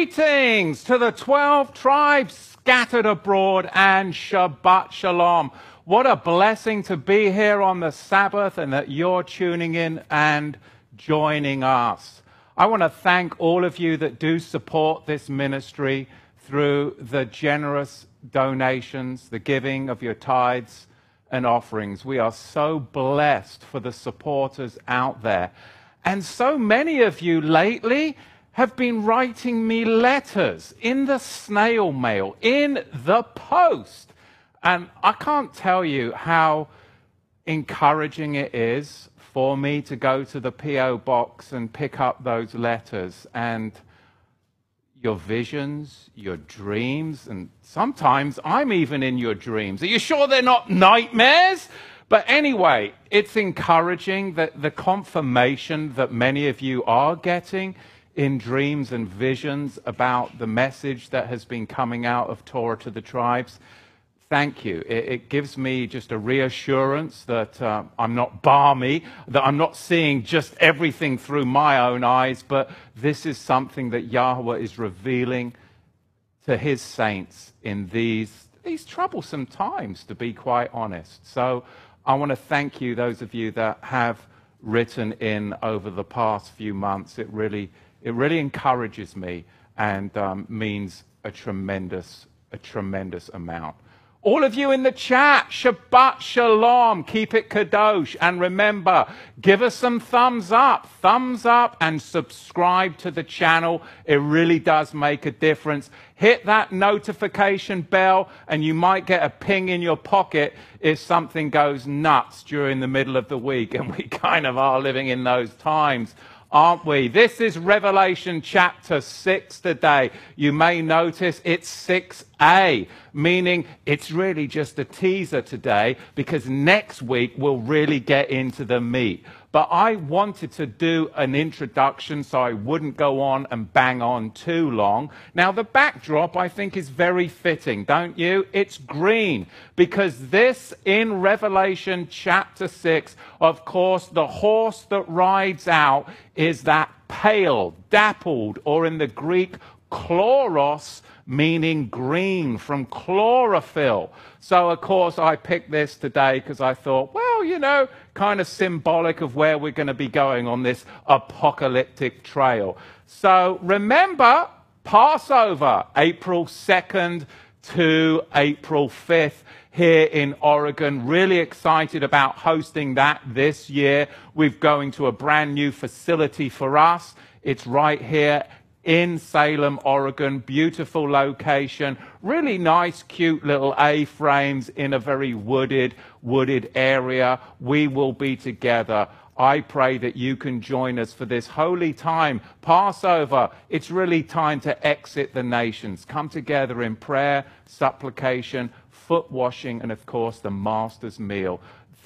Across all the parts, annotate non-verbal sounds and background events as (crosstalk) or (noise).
Greetings to the 12 tribes scattered abroad and Shabbat Shalom. What a blessing to be here on the Sabbath and that you're tuning in and joining us. I want to thank all of you that do support this ministry through the generous donations, the giving of your tithes and offerings. We are so blessed for the supporters out there. And so many of you lately have been writing me letters in the snail mail, in the post. And I can't tell you how encouraging it is for me to go to the P.O. box and pick up those letters and your visions, your dreams, and sometimes I'm even in your dreams. Are you sure they're not nightmares? But anyway, it's encouraging that the confirmation that many of you are getting in dreams and visions about the message that has been coming out of Torah to the tribes. Thank you. It, it gives me just a reassurance that uh, I'm not balmy, that I'm not seeing just everything through my own eyes, but this is something that Yahweh is revealing to his saints in these, these troublesome times, to be quite honest. So I want to thank you, those of you that have written in over the past few months. It really it really encourages me and um, means a tremendous, a tremendous amount. All of you in the chat, Shabbat Shalom, keep it Kadosh. And remember, give us some thumbs up, thumbs up, and subscribe to the channel. It really does make a difference. Hit that notification bell, and you might get a ping in your pocket if something goes nuts during the middle of the week. (laughs) And we kind of are living in those times aren't we? This is Revelation chapter 6 today. You may notice it's 6a, meaning it's really just a teaser today because next week we'll really get into the meat. But I wanted to do an introduction so I wouldn't go on and bang on too long. Now, the backdrop I think is very fitting, don't you? It's green because this in Revelation chapter 6, of course, the horse that rides out is that pale, dappled, or in the Greek, chloros, meaning green from chlorophyll. So, of course, I picked this today because I thought, well, you know, kind of symbolic of where we're going to be going on this apocalyptic trail. So, remember Passover, April 2nd to April 5th here in Oregon. Really excited about hosting that this year. We're going to a brand new facility for us. It's right here in Salem, Oregon. Beautiful location. Really nice, cute little A frames in a very wooded, wooded area. We will be together. I pray that you can join us for this holy time, Passover. It's really time to exit the nations. Come together in prayer, supplication, foot washing, and of course, the Master's meal.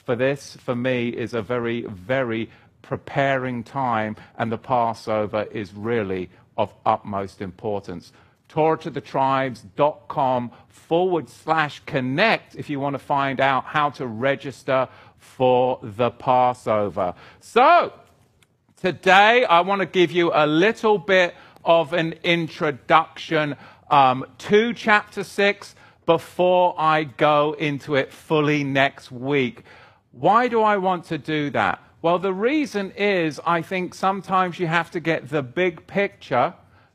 For this, for me, is a very, very preparing time, and the Passover is really of utmost importance. TorahToTheTribes.com forward slash connect if you want to find out how to register for the Passover. So, today I want to give you a little bit of an introduction um, to chapter 6 before I go into it fully next week. Why do I want to do that? Well, the reason is I think sometimes you have to get the big picture,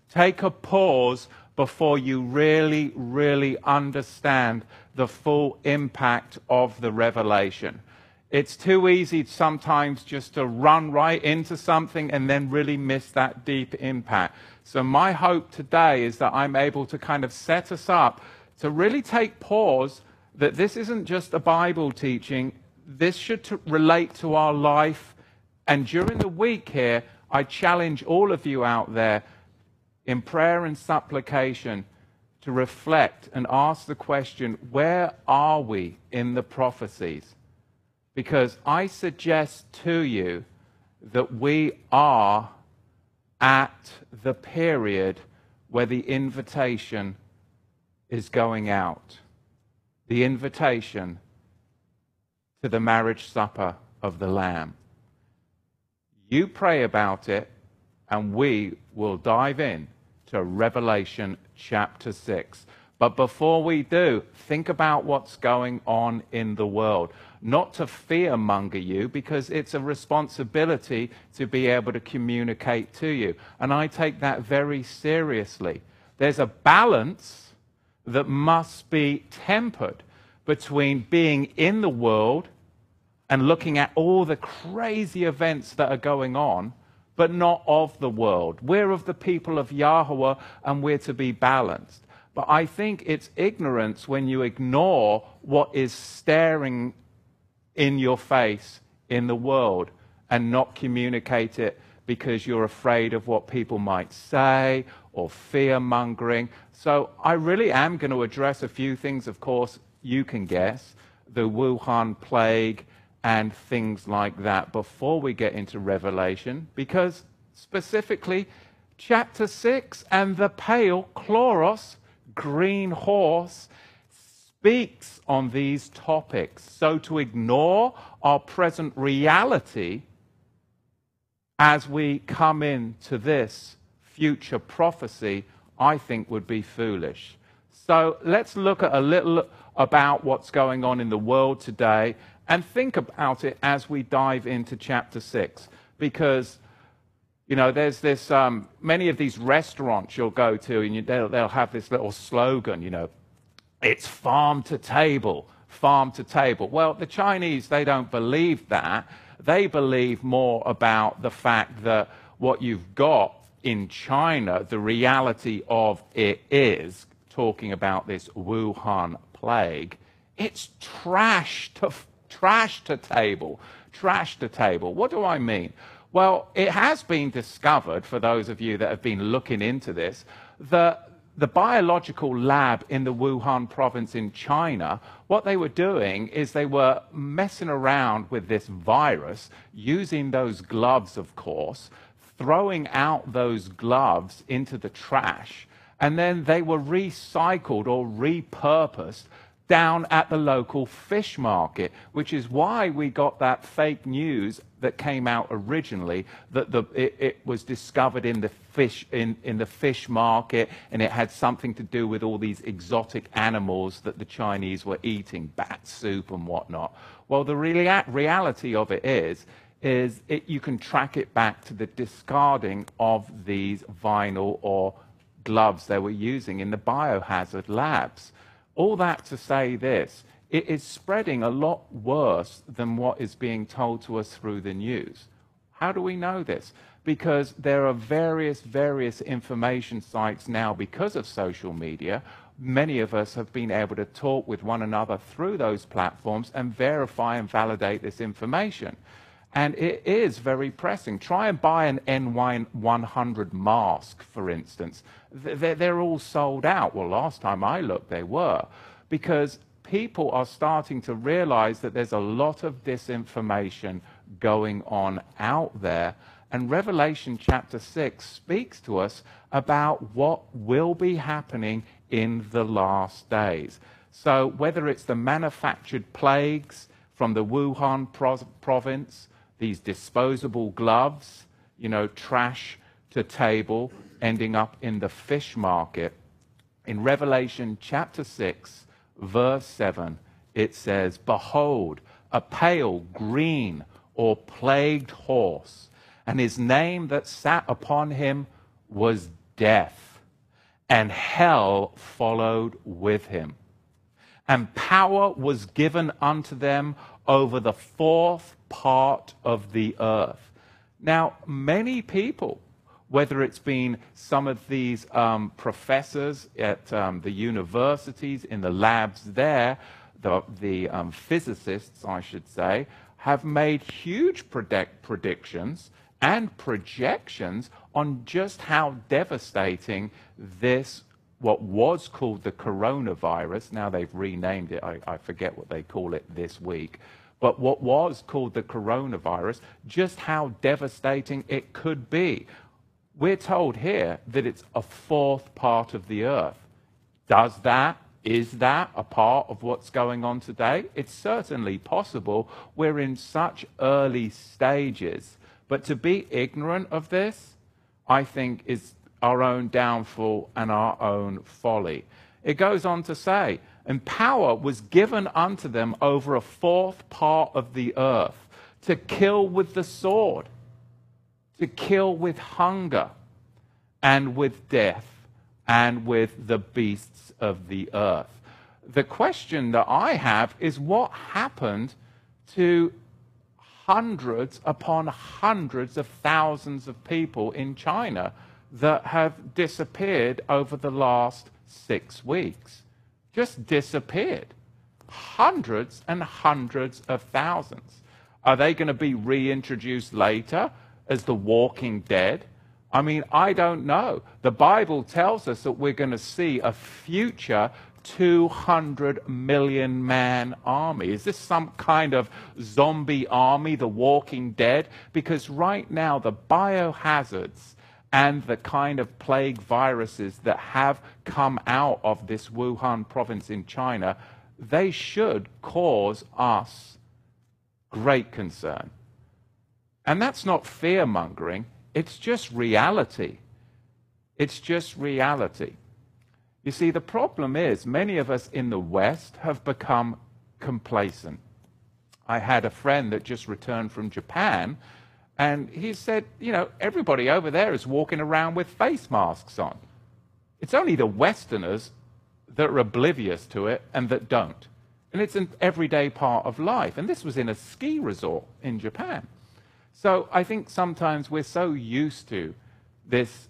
take a pause before you really, really understand the full impact of the revelation. It's too easy sometimes just to run right into something and then really miss that deep impact. So, my hope today is that I'm able to kind of set us up to really take pause that this isn't just a Bible teaching, this should to relate to our life. And during the week here, I challenge all of you out there in prayer and supplication to reflect and ask the question where are we in the prophecies? Because I suggest to you that we are at the period where the invitation is going out. The invitation to the marriage supper of the Lamb. You pray about it, and we will dive in to Revelation chapter 6. But before we do, think about what's going on in the world. Not to fearmonger you, because it's a responsibility to be able to communicate to you. And I take that very seriously. There's a balance that must be tempered between being in the world and looking at all the crazy events that are going on, but not of the world. We're of the people of Yahweh, and we're to be balanced. But I think it's ignorance when you ignore what is staring in your face in the world and not communicate it because you're afraid of what people might say or fear mongering. So I really am going to address a few things, of course, you can guess the Wuhan plague and things like that before we get into Revelation, because specifically, chapter 6 and the pale chloros green horse speaks on these topics. So to ignore our present reality as we come into this future prophecy, I think would be foolish. So let's look at a little about what's going on in the world today and think about it as we dive into chapter 6 because you know, there's this, um, many of these restaurants you'll go to, and you, they'll, they'll have this little slogan, you know, it's farm to table, farm to table. Well, the Chinese, they don't believe that. They believe more about the fact that what you've got in China, the reality of it is, talking about this Wuhan plague, it's trash to, trash to table, trash to table. What do I mean? Well, it has been discovered, for those of you that have been looking into this, that the biological lab in the Wuhan province in China, what they were doing is they were messing around with this virus, using those gloves, of course, throwing out those gloves into the trash, and then they were recycled or repurposed down at the local fish market, which is why we got that fake news that came out originally that the, it, it, was discovered in the fish in, in the fish market and it had something to do with all these exotic animals that the Chinese were eating, bat soup and whatnot. Well, the rea- reality of it is is it, you can track it back to the discarding of these vinyl or gloves they were using in the biohazard labs. All that to say this it is spreading a lot worse than what is being told to us through the news. How do we know this? Because there are various, various information sites now because of social media. Many of us have been able to talk with one another through those platforms and verify and validate this information. And it is very pressing. Try and buy an N100 mask, for instance. They're all sold out. Well, last time I looked, they were. Because people are starting to realize that there's a lot of disinformation going on out there. And Revelation chapter 6 speaks to us about what will be happening in the last days. So, whether it's the manufactured plagues from the Wuhan province, these disposable gloves, you know, trash to table, ending up in the fish market. In Revelation chapter 6, verse 7, it says, Behold, a pale green or plagued horse, and his name that sat upon him was Death, and hell followed with him. And power was given unto them over the fourth part of the earth. Now, many people, whether it's been some of these um, professors at um, the universities, in the labs there, the, the um, physicists, I should say, have made huge predict predictions and projections on just how devastating this, what was called the coronavirus, now they've renamed it, I, I forget what they call it this week, but what was called the coronavirus, just how devastating it could be. We're told here that it's a fourth part of the earth. Does that, is that a part of what's going on today? It's certainly possible. We're in such early stages. But to be ignorant of this, I think, is our own downfall and our own folly. It goes on to say, and power was given unto them over a fourth part of the earth to kill with the sword, to kill with hunger, and with death, and with the beasts of the earth. The question that I have is what happened to hundreds upon hundreds of thousands of people in China that have disappeared over the last six weeks? Just disappeared. Hundreds and hundreds of thousands. Are they going to be reintroduced later as the walking dead? I mean, I don't know. The Bible tells us that we're going to see a future 200 million man army. Is this some kind of zombie army, the walking dead? Because right now, the biohazards and the kind of plague viruses that have come out of this Wuhan province in China, they should cause us great concern. And that's not fear mongering, it's just reality. It's just reality. You see, the problem is many of us in the West have become complacent. I had a friend that just returned from Japan, and he said, You know, everybody over there is walking around with face masks on. It's only the Westerners that are oblivious to it and that don't. And it's an everyday part of life. And this was in a ski resort in Japan. So I think sometimes we're so used to this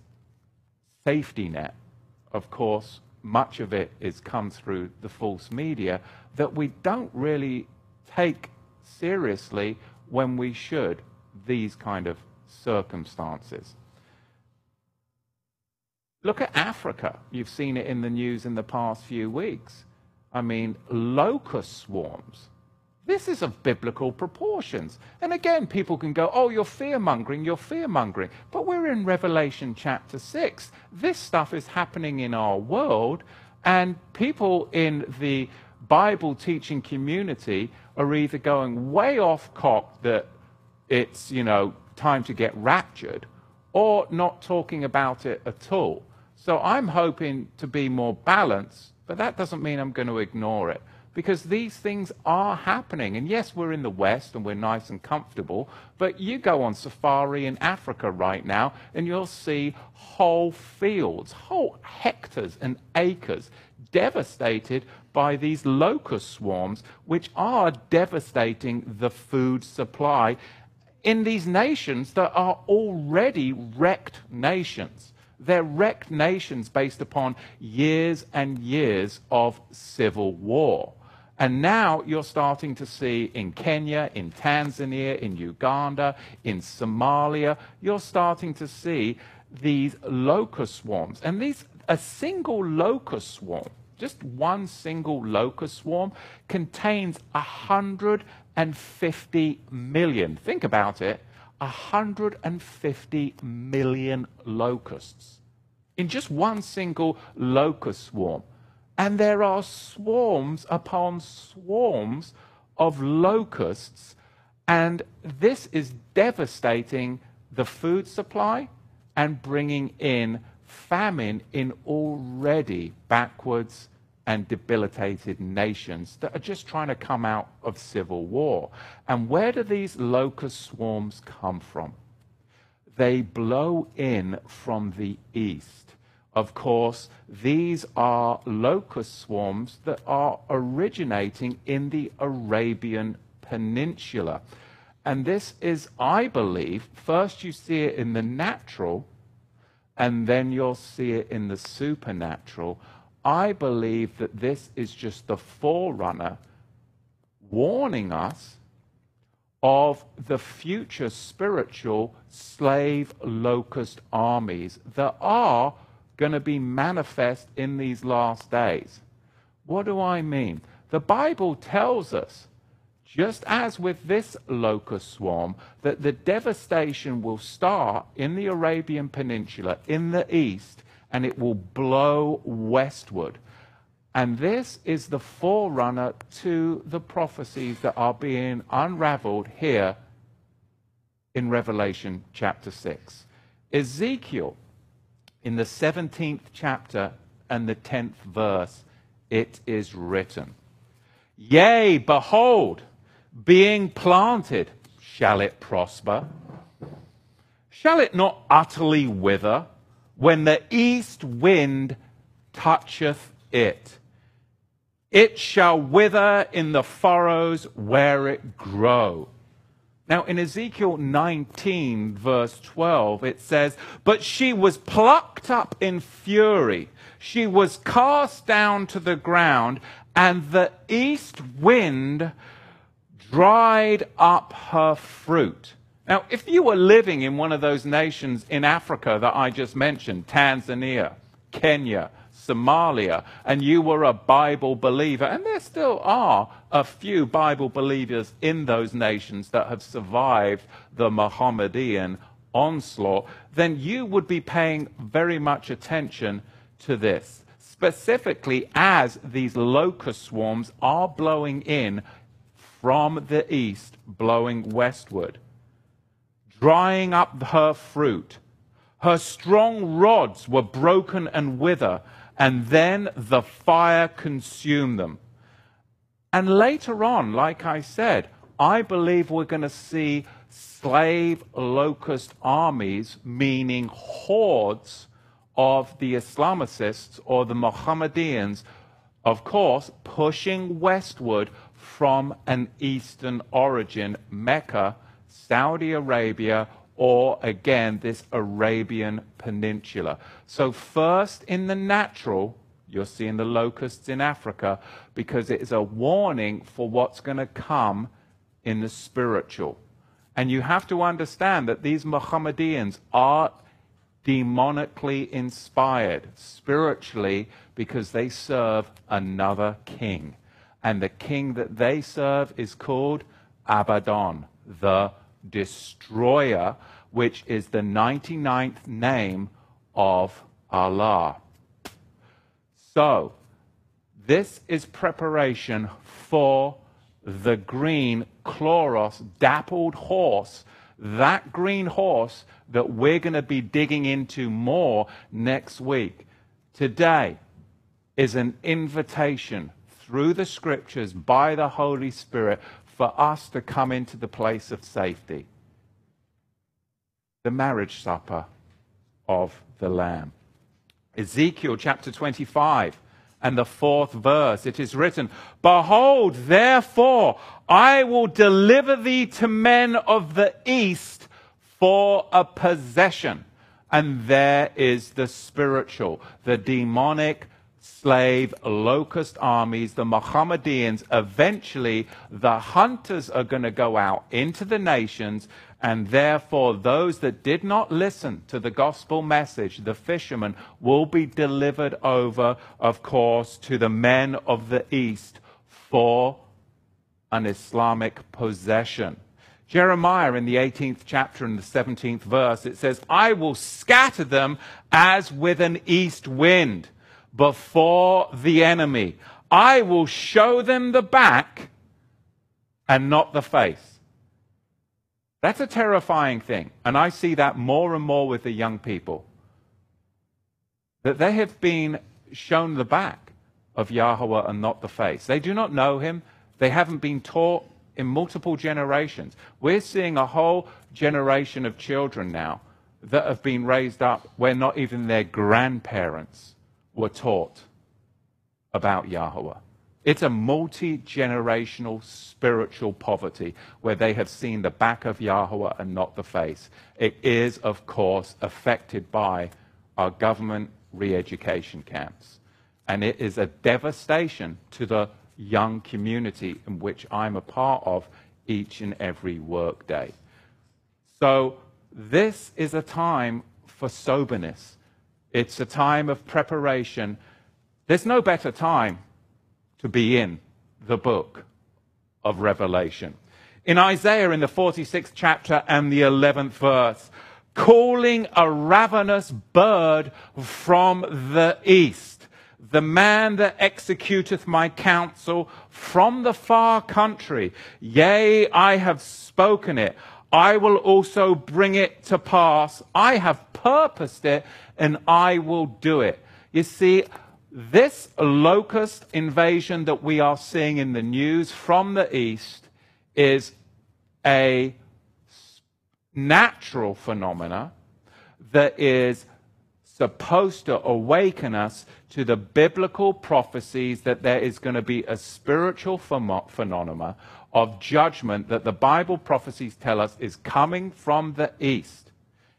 safety net. Of course, much of it is comes through the false media that we don't really take seriously when we should these kind of circumstances. Look at Africa. You've seen it in the news in the past few weeks. I mean, locust swarms. This is of biblical proportions. And again, people can go, oh, you're fear mongering, you're fear mongering. But we're in Revelation chapter 6. This stuff is happening in our world, and people in the Bible teaching community are either going way off cock that it's, you know, time to get raptured, or not talking about it at all. So I'm hoping to be more balanced but that doesn't mean I'm going to ignore it because these things are happening. And yes, we're in the West and we're nice and comfortable, but you go on safari in Africa right now and you'll see whole fields, whole hectares and acres devastated by these locust swarms, which are devastating the food supply in these nations that are already wrecked nations. They're wrecked nations based upon years and years of civil war. And now you're starting to see in Kenya, in Tanzania, in Uganda, in Somalia, you're starting to see these locust swarms. And these, a single locust swarm, just one single locust swarm, contains 150 million. Think about it 150 million locusts in just one single locust swarm. And there are swarms upon swarms of locusts, and this is devastating the food supply and bringing in famine in already backwards and debilitated nations that are just trying to come out of civil war. And where do these locust swarms come from? They blow in from the east. Of course, these are locust swarms that are originating in the Arabian Peninsula. And this is, I believe, first you see it in the natural, and then you'll see it in the supernatural I believe that this is just the forerunner warning us of the future spiritual slave locust armies that are going to be manifest in these last days. What do I mean? The Bible tells us, just as with this locust swarm, that the devastation will start in the Arabian Peninsula, in the east, and it will blow westward. And this is the forerunner to the prophecies that are being unraveled here in Revelation chapter 6. Ezekiel in the 17th chapter and the 10th verse, it is written, Yea, behold, being planted, shall it prosper? Shall it not utterly wither when the east wind toucheth it? It shall wither in the furrows where it grow. Now, in Ezekiel 19, verse 12, it says, But she was plucked up in fury. She was cast down to the ground, and the east wind dried up her fruit. Now, if you were living in one of those nations in Africa that I just mentioned, Tanzania, Kenya, Somalia, and you were a Bible believer, and there still are a few Bible believers in those nations that have survived the Mohammedan onslaught, then you would be paying very much attention to this. Specifically, as these locust swarms are blowing in from the east, blowing westward, drying up her fruit. Her strong rods were broken and wither, and then the fire consumed them. And later on, like I said, I believe we're going to see slave locust armies, meaning hordes of the Islamicists or the Mohammedans, of course, pushing westward from an eastern origin, Mecca, Saudi Arabia, or again, this Arabian Peninsula. So, first in the natural, you're seeing the locusts in Africa because it is a warning for what's going to come in the spiritual. And you have to understand that these Mohammedans are demonically inspired spiritually because they serve another king. And the king that they serve is called Abaddon, the destroyer, which is the 99th name of Allah. So, this is preparation for the green chloros, dappled horse, that green horse that we're going to be digging into more next week. Today is an invitation through the scriptures by the Holy Spirit for us to come into the place of safety. The marriage supper of the Lamb. Ezekiel chapter 25 and the fourth verse, it is written, Behold, therefore, I will deliver thee to men of the east for a possession. And there is the spiritual, the demonic slave locust armies, the Mohammedans, eventually the hunters are going to go out into the nations, and therefore those that did not listen to the gospel message, the fishermen, will be delivered over, of course, to the men of the east for an Islamic possession. Jeremiah in the 18th chapter and the 17th verse, it says, I will scatter them as with an east wind before the enemy. I will show them the back and not the face. That's a terrifying thing. And I see that more and more with the young people. That they have been shown the back of Yahweh and not the face. They do not know him. They haven't been taught in multiple generations. We're seeing a whole generation of children now that have been raised up where not even their grandparents were taught about Yahweh. It's a multi generational spiritual poverty where they have seen the back of Yahweh and not the face. It is, of course, affected by our government re education camps. And it is a devastation to the young community in which I'm a part of each and every workday. So, this is a time for soberness. It's a time of preparation. There's no better time to be in the book of Revelation. In Isaiah, in the 46th chapter and the 11th verse, calling a ravenous bird from the east, the man that executeth my counsel from the far country. Yea, I have spoken it. I will also bring it to pass. I have purposed it and I will do it. You see, this locust invasion that we are seeing in the news from the east is a natural phenomena that is supposed to awaken us to the biblical prophecies that there is going to be a spiritual phenomena of judgment that the Bible prophecies tell us is coming from the east.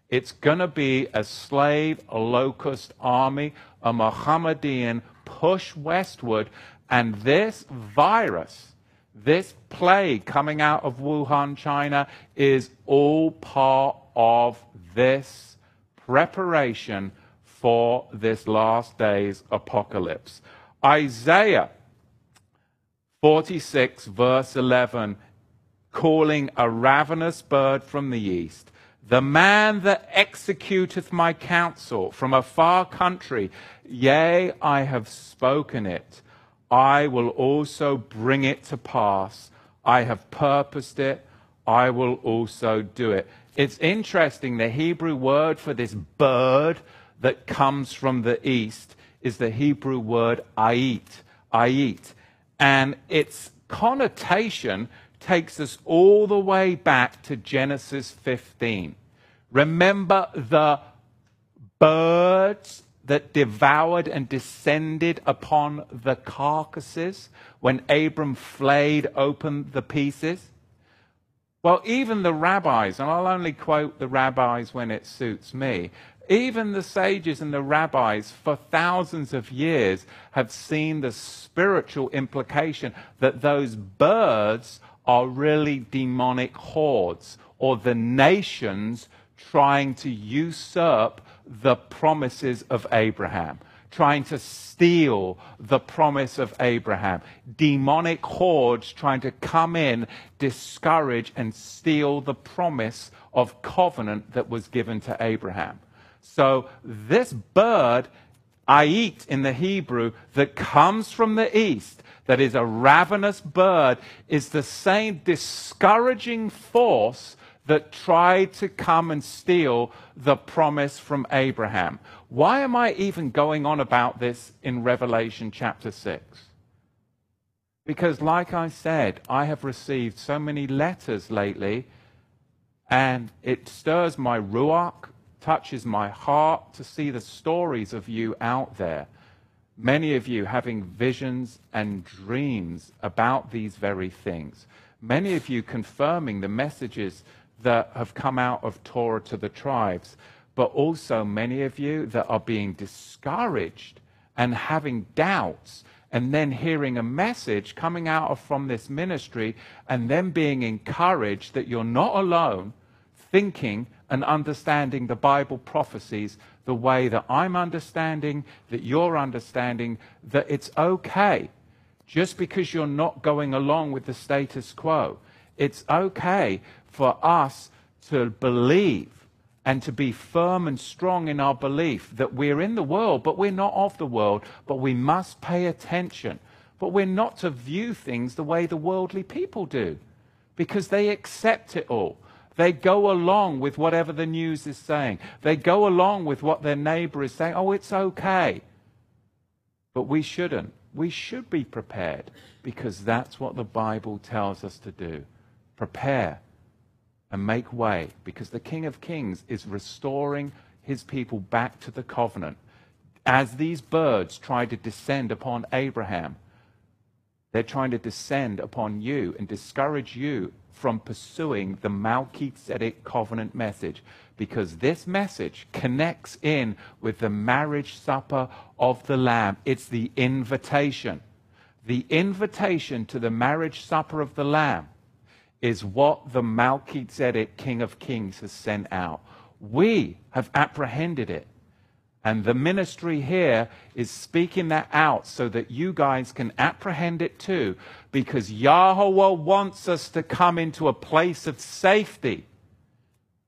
It's going to be a slave, a locust army, a Mohammedan push westward, and this virus, this plague coming out of Wuhan, China, is all part of this preparation for this last days apocalypse. Isaiah 46, verse 11, calling a ravenous bird from the east, the man that executeth my counsel from a far country, yea, I have spoken it. I will also bring it to pass. I have purposed it. I will also do it. It's interesting, the Hebrew word for this bird that comes from the east is the Hebrew word ait, ait. And its connotation takes us all the way back to Genesis 15. Remember the birds that devoured and descended upon the carcasses when Abram flayed open the pieces? Well, even the rabbis, and I'll only quote the rabbis when it suits me, even the sages and the rabbis for thousands of years have seen the spiritual implication that those birds are really demonic hordes or the nations trying to usurp the promises of Abraham, trying to steal the promise of Abraham. Demonic hordes trying to come in, discourage, and steal the promise of covenant that was given to Abraham. So this bird, ait in the Hebrew, that comes from the east, that is a ravenous bird, is the same discouraging force that tried to come and steal the promise from Abraham. Why am I even going on about this in Revelation chapter 6? Because, like I said, I have received so many letters lately, and it stirs my ruach, touches my heart to see the stories of you out there. Many of you having visions and dreams about these very things. Many of you confirming the messages that have come out of Torah to the tribes, but also many of you that are being discouraged and having doubts and then hearing a message coming out of from this ministry and then being encouraged that you're not alone thinking and understanding the Bible prophecies the way that I'm understanding, that you're understanding, that it's okay just because you're not going along with the status quo. It's okay for us to believe and to be firm and strong in our belief that we're in the world, but we're not of the world, but we must pay attention. But we're not to view things the way the worldly people do because they accept it all. They go along with whatever the news is saying. They go along with what their neighbor is saying. Oh, it's okay. But we shouldn't. We should be prepared because that's what the Bible tells us to do. Prepare and make way because the King of Kings is restoring his people back to the covenant. As these birds try to descend upon Abraham, they're trying to descend upon you and discourage you from pursuing the Melchizedek covenant message because this message connects in with the marriage supper of the Lamb. It's the invitation. The invitation to the marriage supper of the Lamb is what the Melchizedek King of Kings has sent out. We have apprehended it. And the ministry here is speaking that out so that you guys can apprehend it too, because Yahweh wants us to come into a place of safety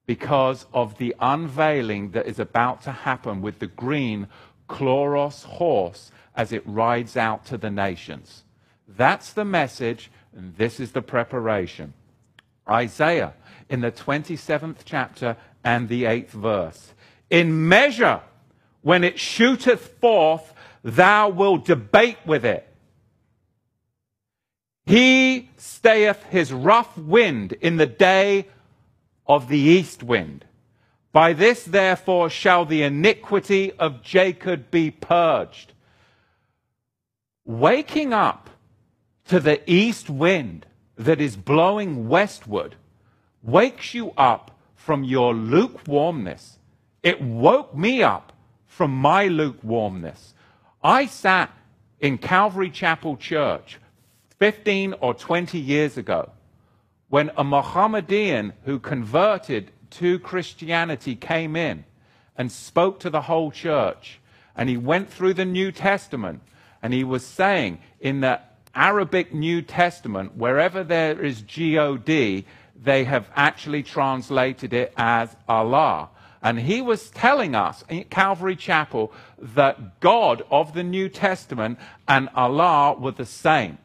because of the unveiling that is about to happen with the green Chloros horse as it rides out to the nations. That's the message, and this is the preparation. Isaiah in the 27th chapter and the 8th verse. In measure, when it shooteth forth, thou wilt debate with it. He stayeth his rough wind in the day of the east wind. By this, therefore, shall the iniquity of Jacob be purged. Waking up to the east wind that is blowing westward wakes you up from your lukewarmness. It woke me up from my lukewarmness. I sat in Calvary Chapel Church 15 or 20 years ago when a Mohammedan who converted to Christianity came in and spoke to the whole church. And he went through the New Testament and he was saying in the Arabic New Testament, wherever there is God, they have actually translated it as Allah. And he was telling us in Calvary Chapel that God of the New Testament and Allah were the same.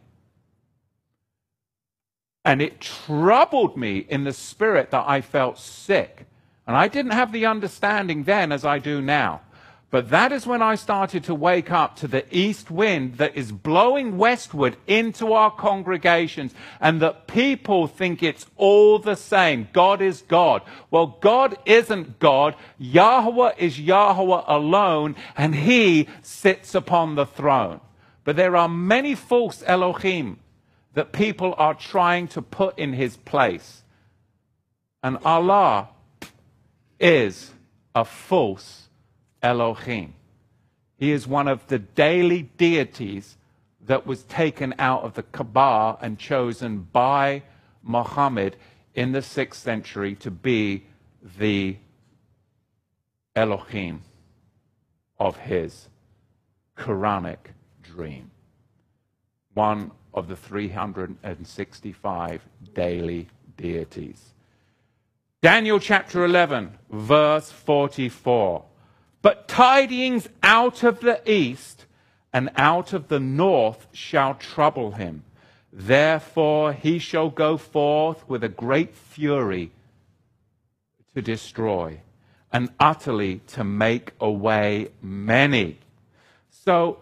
And it troubled me in the spirit that I felt sick. And I didn't have the understanding then as I do now. But that is when I started to wake up to the east wind that is blowing westward into our congregations and that people think it's all the same. God is God. Well, God isn't God. Yahweh is Yahweh alone and he sits upon the throne. But there are many false Elohim that people are trying to put in his place. And Allah is a false Elohim. He is one of the daily deities that was taken out of the Kaaba and chosen by Muhammad in the 6th century to be the Elohim of his Quranic dream. One of the 365 daily deities. Daniel chapter 11, verse 44. But tidings out of the east and out of the north shall trouble him. Therefore he shall go forth with a great fury to destroy and utterly to make away many. So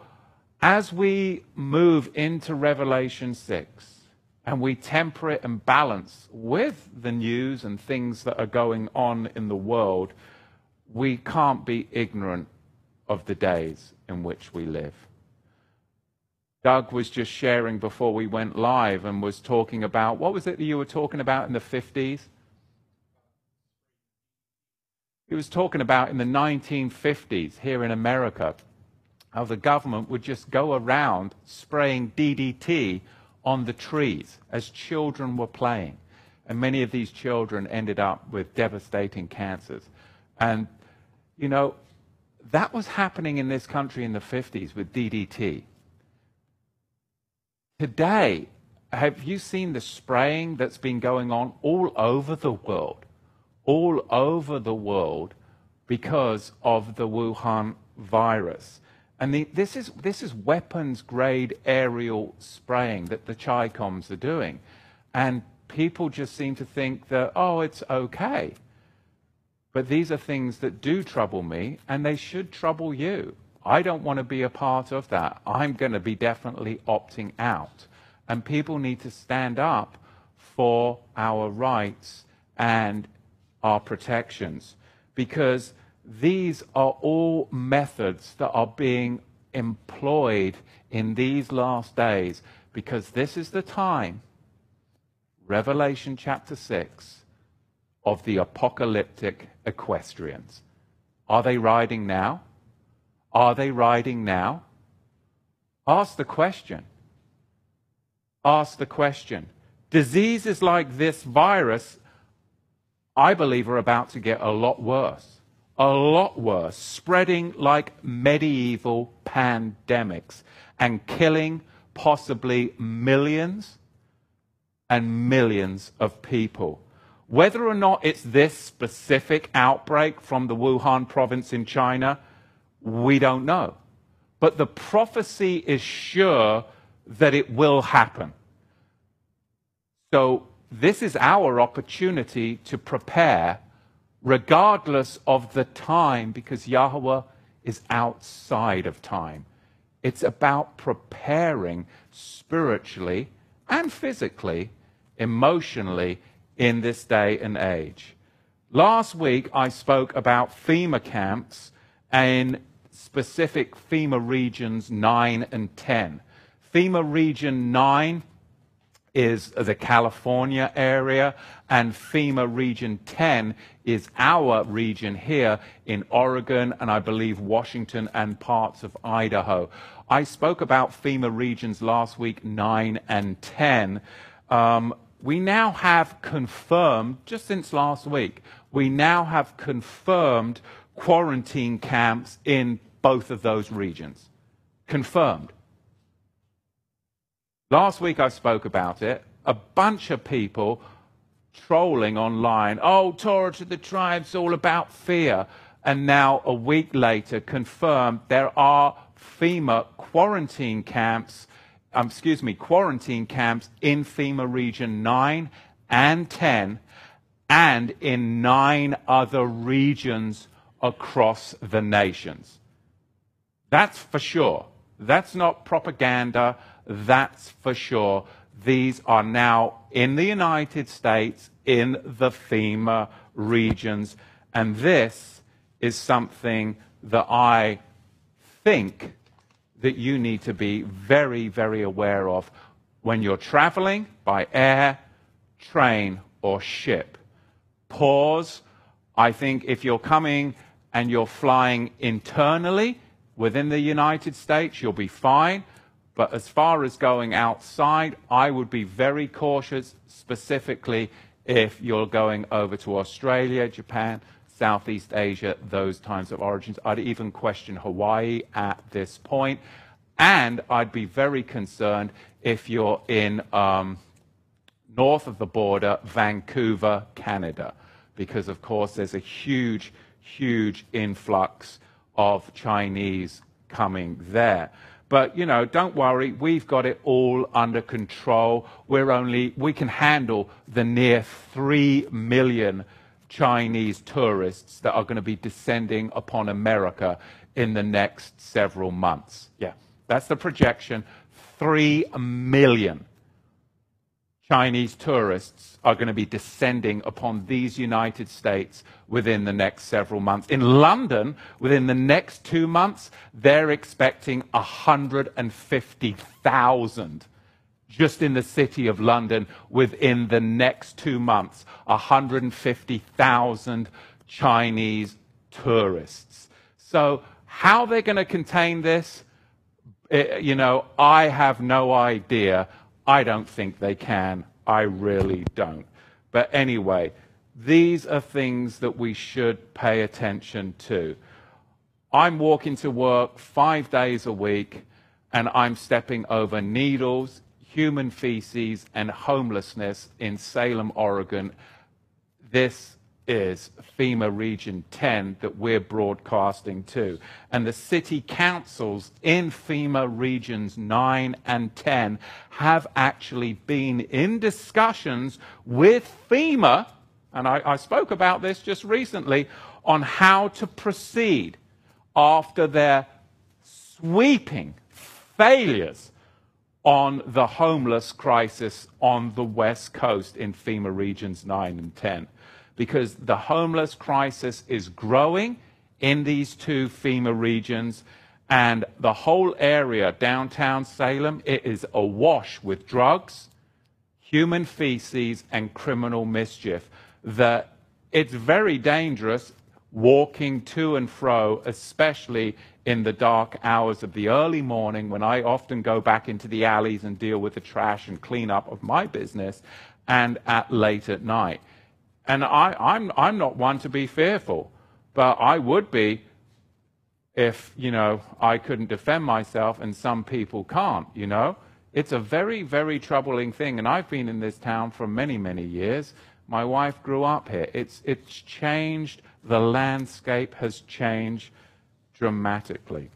as we move into Revelation 6 and we temper it and balance with the news and things that are going on in the world, we can't be ignorant of the days in which we live. Doug was just sharing before we went live and was talking about what was it that you were talking about in the 50s? He was talking about in the 1950s here in America how the government would just go around spraying DDT on the trees as children were playing. And many of these children ended up with devastating cancers. And, you know, that was happening in this country in the 50s with DDT. Today, have you seen the spraying that's been going on all over the world? All over the world because of the Wuhan virus. And the, this, is, this is weapons grade aerial spraying that the Chicoms are doing. And people just seem to think that, oh, it's okay. But these are things that do trouble me, and they should trouble you. I don't want to be a part of that. I'm going to be definitely opting out. And people need to stand up for our rights and our protections because these are all methods that are being employed in these last days because this is the time, Revelation chapter 6, of the apocalyptic equestrians. Are they riding now? Are they riding now? Ask the question. Ask the question. Diseases like this virus, I believe, are about to get a lot worse a lot worse, spreading like medieval pandemics and killing possibly millions and millions of people. Whether or not it's this specific outbreak from the Wuhan province in China, we don't know. But the prophecy is sure that it will happen. So this is our opportunity to prepare regardless of the time because Yahweh is outside of time. It's about preparing spiritually and physically, emotionally in this day and age. Last week, I spoke about FEMA camps in specific FEMA regions 9 and 10. FEMA region 9 is the California area, and FEMA Region 10 is our region here in Oregon, and I believe Washington and parts of Idaho. I spoke about FEMA regions last week, 9 and 10. Um, we now have confirmed, just since last week, we now have confirmed quarantine camps in both of those regions. Confirmed. Last week I spoke about it. A bunch of people trolling online. Oh, Torah to the tribes, all about fear. And now, a week later, confirmed there are FEMA quarantine camps, um, excuse me, quarantine camps in FEMA Region 9 and 10, and in nine other regions across the nations. That's for sure. That's not propaganda. That's for sure. These are now in the United States, in the FEMA regions. And this is something that I think that you need to be very, very aware of when you're traveling by air, train, or ship. Pause. I think if you're coming and you're flying internally within the United States, you'll be fine. But as far as going outside, I would be very cautious, specifically if you're going over to Australia, Japan, Southeast Asia, those times of origins. I'd even question Hawaii at this point. And I'd be very concerned if you're in um, north of the border, Vancouver, Canada, because of course there's a huge, huge influx of Chinese coming there. But, you know, don't worry, we've got it all under control. We're only, we can handle the near 3 million Chinese tourists that are going to be descending upon America in the next several months. Yeah, that's the projection. 3 million. Chinese tourists are going to be descending upon these United States within the next several months. In London, within the next two months, they're expecting 150,000 just in the city of London within the next two months. 150,000 Chinese tourists. So, how they're going to contain this, eh, you know, I have no idea. I don't think they can. I really don't. But anyway, these are things that we should pay attention to. I'm walking to work five days a week and I'm stepping over needles, human feces, and homelessness in Salem, Oregon. This is FEMA Region 10 that we're broadcasting to. And the city councils in FEMA Regions 9 and 10 have actually been in discussions with FEMA, and I, I spoke about this just recently, on how to proceed after their sweeping failures on the homeless crisis on the West Coast in FEMA Regions 9 and 10 because the homeless crisis is growing in these two FEMA regions. And the whole area, downtown Salem, it is awash with drugs, human feces, and criminal mischief. That it's very dangerous walking to and fro, especially in the dark hours of the early morning when I often go back into the alleys and deal with the trash and clean up of my business, and at late at night. And I, I'm, I'm not one to be fearful, but I would be if, you know, I couldn't defend myself and some people can't, you know? It's a very, very troubling thing. And I've been in this town for many, many years. My wife grew up here. It's, it's changed. The landscape has changed dramatically.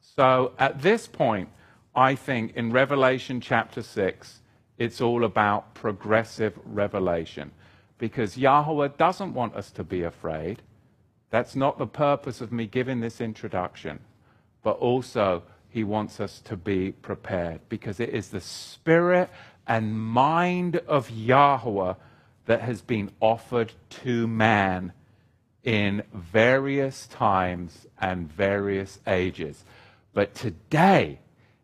So at this point, I think in Revelation chapter 6, It's all about progressive revelation. Because Yahweh doesn't want us to be afraid. That's not the purpose of me giving this introduction. But also, he wants us to be prepared because it is the spirit and mind of Yahweh that has been offered to man in various times and various ages. But today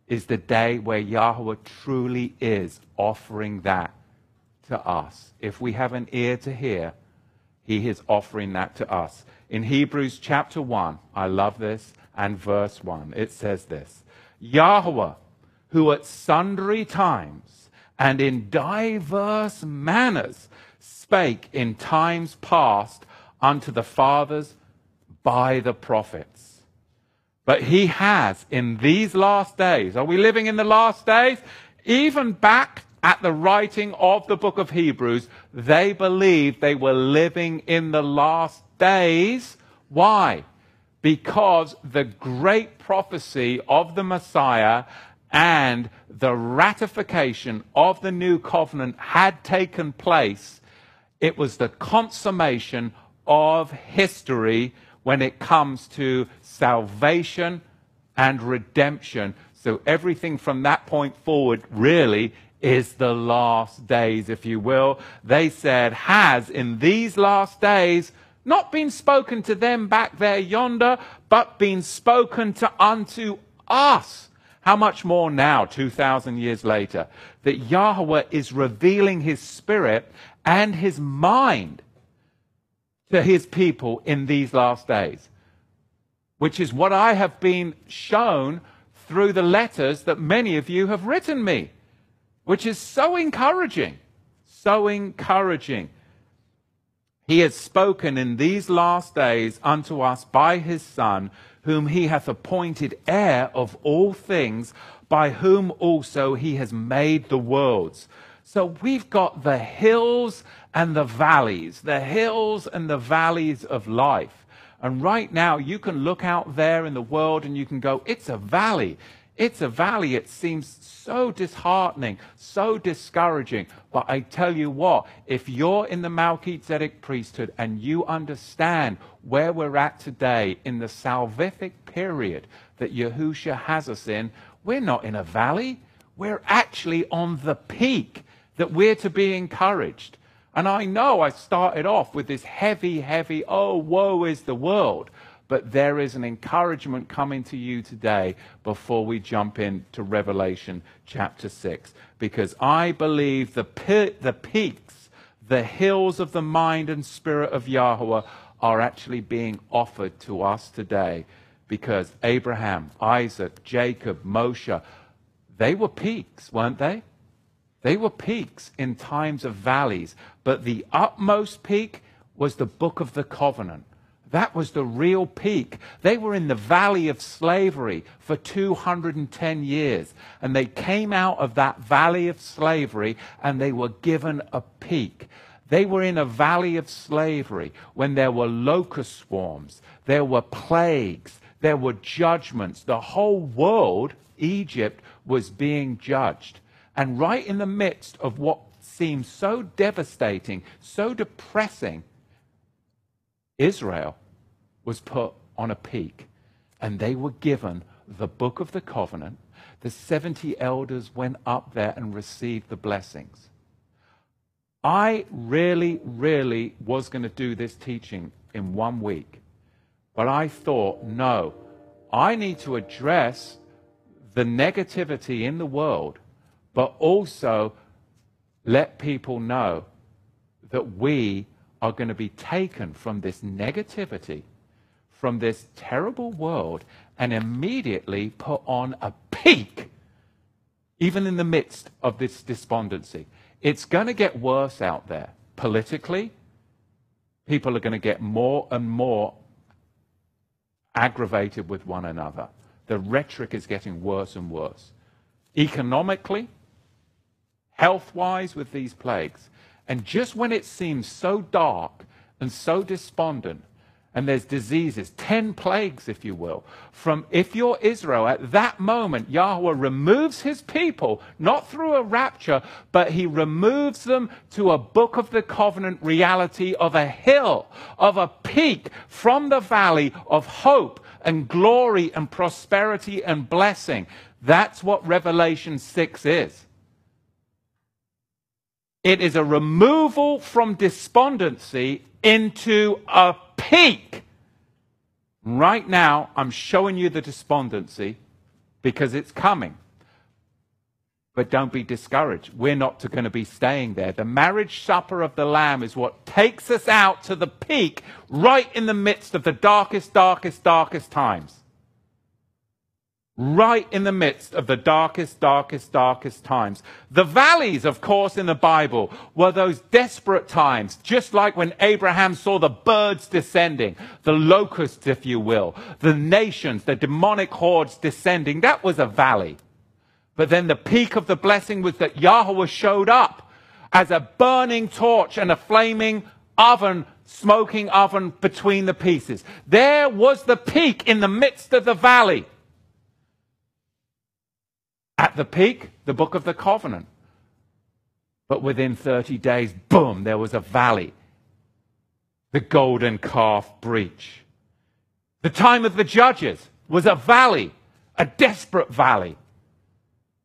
is the day where Yahweh truly is offering that to us. If we have an ear to hear, he is offering that to us. In Hebrews chapter 1, I love this, and verse 1, it says this Yahweh, who at sundry times and in diverse manners spake in times past unto the fathers by the prophets. But he has in these last days, are we living in the last days? Even back at the writing of the book of Hebrews, they believed they were living in the last days. Why? Because the great prophecy of the Messiah and the ratification of the new covenant had taken place. It was the consummation of history when it comes to salvation and redemption. So everything from that point forward really is the last days, if you will. They said, has in these last days not been spoken to them back there yonder, but been spoken to unto us. How much more now, 2,000 years later, that Yahweh is revealing his spirit and his mind to his people in these last days, which is what I have been shown through the letters that many of you have written me, which is so encouraging. So encouraging. He has spoken in these last days unto us by his Son, whom he hath appointed heir of all things, by whom also he has made the worlds. So we've got the hills and the valleys, the hills and the valleys of life. And right now, you can look out there in the world and you can go, it's a valley. It's a valley. It seems so disheartening, so discouraging. But I tell you what, if you're in the Melchizedek priesthood and you understand where we're at today in the salvific period that Yahusha has us in, we're not in a valley. We're actually on the peak that we're to be encouraged. And I know I started off with this heavy, heavy, oh, woe is the world. But there is an encouragement coming to you today before we jump into Revelation chapter 6. Because I believe the, the peaks, the hills of the mind and spirit of Yahweh are actually being offered to us today. Because Abraham, Isaac, Jacob, Moshe, they were peaks, weren't they? They were peaks in times of valleys, but the utmost peak was the book of the covenant. That was the real peak. They were in the valley of slavery for 210 years. And they came out of that valley of slavery and they were given a peak. They were in a valley of slavery when there were locust swarms, there were plagues, there were judgments. The whole world, Egypt, was being judged. And right in the midst of what seems so devastating, so depressing, Israel was put on a peak and they were given the book of the covenant. The 70 elders went up there and received the blessings. I really, really was going to do this teaching in one week. But I thought, no, I need to address the negativity in the world but also let people know that we are going to be taken from this negativity, from this terrible world, and immediately put on a peak, even in the midst of this despondency. It's going to get worse out there politically. People are going to get more and more aggravated with one another. The rhetoric is getting worse and worse. Economically, health wise with these plagues. And just when it seems so dark and so despondent, and there's diseases, 10 plagues, if you will. From if you're Israel, at that moment, Yahweh removes his people, not through a rapture, but he removes them to a book of the covenant reality of a hill, of a peak from the valley of hope and glory and prosperity and blessing. That's what Revelation 6 is. It is a removal from despondency into a peak. Right now, I'm showing you the despondency because it's coming. But don't be discouraged. We're not going to be staying there. The marriage supper of the Lamb is what takes us out to the peak right in the midst of the darkest, darkest, darkest times right in the midst of the darkest, darkest, darkest times. The valleys, of course, in the Bible were those desperate times, just like when Abraham saw the birds descending, the locusts, if you will, the nations, the demonic hordes descending. That was a valley. But then the peak of the blessing was that Yahweh showed up as a burning torch and a flaming oven, smoking oven between the pieces. There was the peak in the midst of the valley. At the peak, the book of the covenant. But within 30 days, boom, there was a valley. The golden calf breach. The time of the judges was a valley, a desperate valley.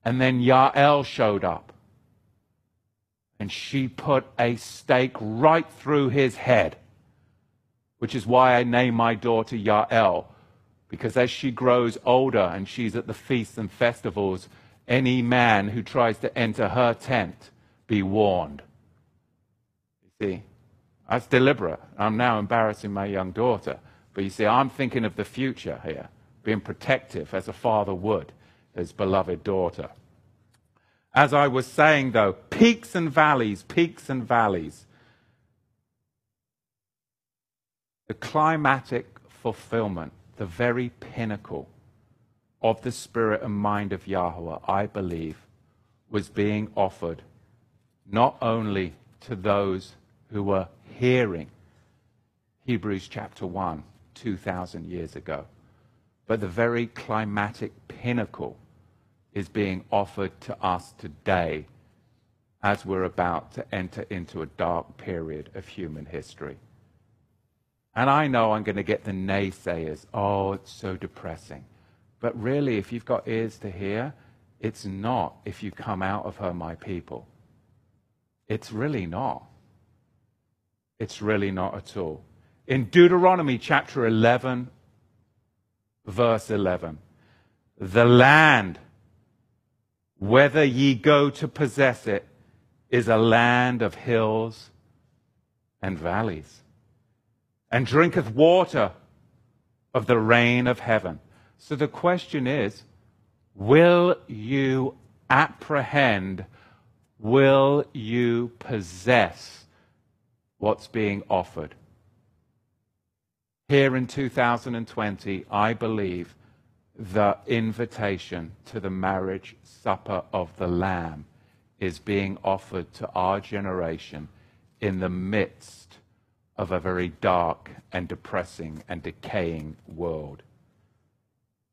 And then Yael showed up. And she put a stake right through his head, which is why I name my daughter Yael, because as she grows older and she's at the feasts and festivals, any man who tries to enter her tent be warned. You see, that's deliberate. I'm now embarrassing my young daughter. But you see, I'm thinking of the future here, being protective as a father would his beloved daughter. As I was saying, though, peaks and valleys, peaks and valleys. The climatic fulfillment, the very pinnacle of the spirit and mind of Yahweh, I believe, was being offered not only to those who were hearing Hebrews chapter 1 2,000 years ago, but the very climatic pinnacle is being offered to us today as we're about to enter into a dark period of human history. And I know I'm going to get the naysayers. Oh, it's so depressing. But really, if you've got ears to hear, it's not if you come out of her, my people. It's really not. It's really not at all. In Deuteronomy chapter 11, verse 11, the land, whether ye go to possess it, is a land of hills and valleys, and drinketh water of the rain of heaven. So the question is will you apprehend, will you possess what's being offered? Here in 2020, I believe the invitation to the marriage supper of the Lamb is being offered to our generation in the midst of a very dark and depressing and decaying world.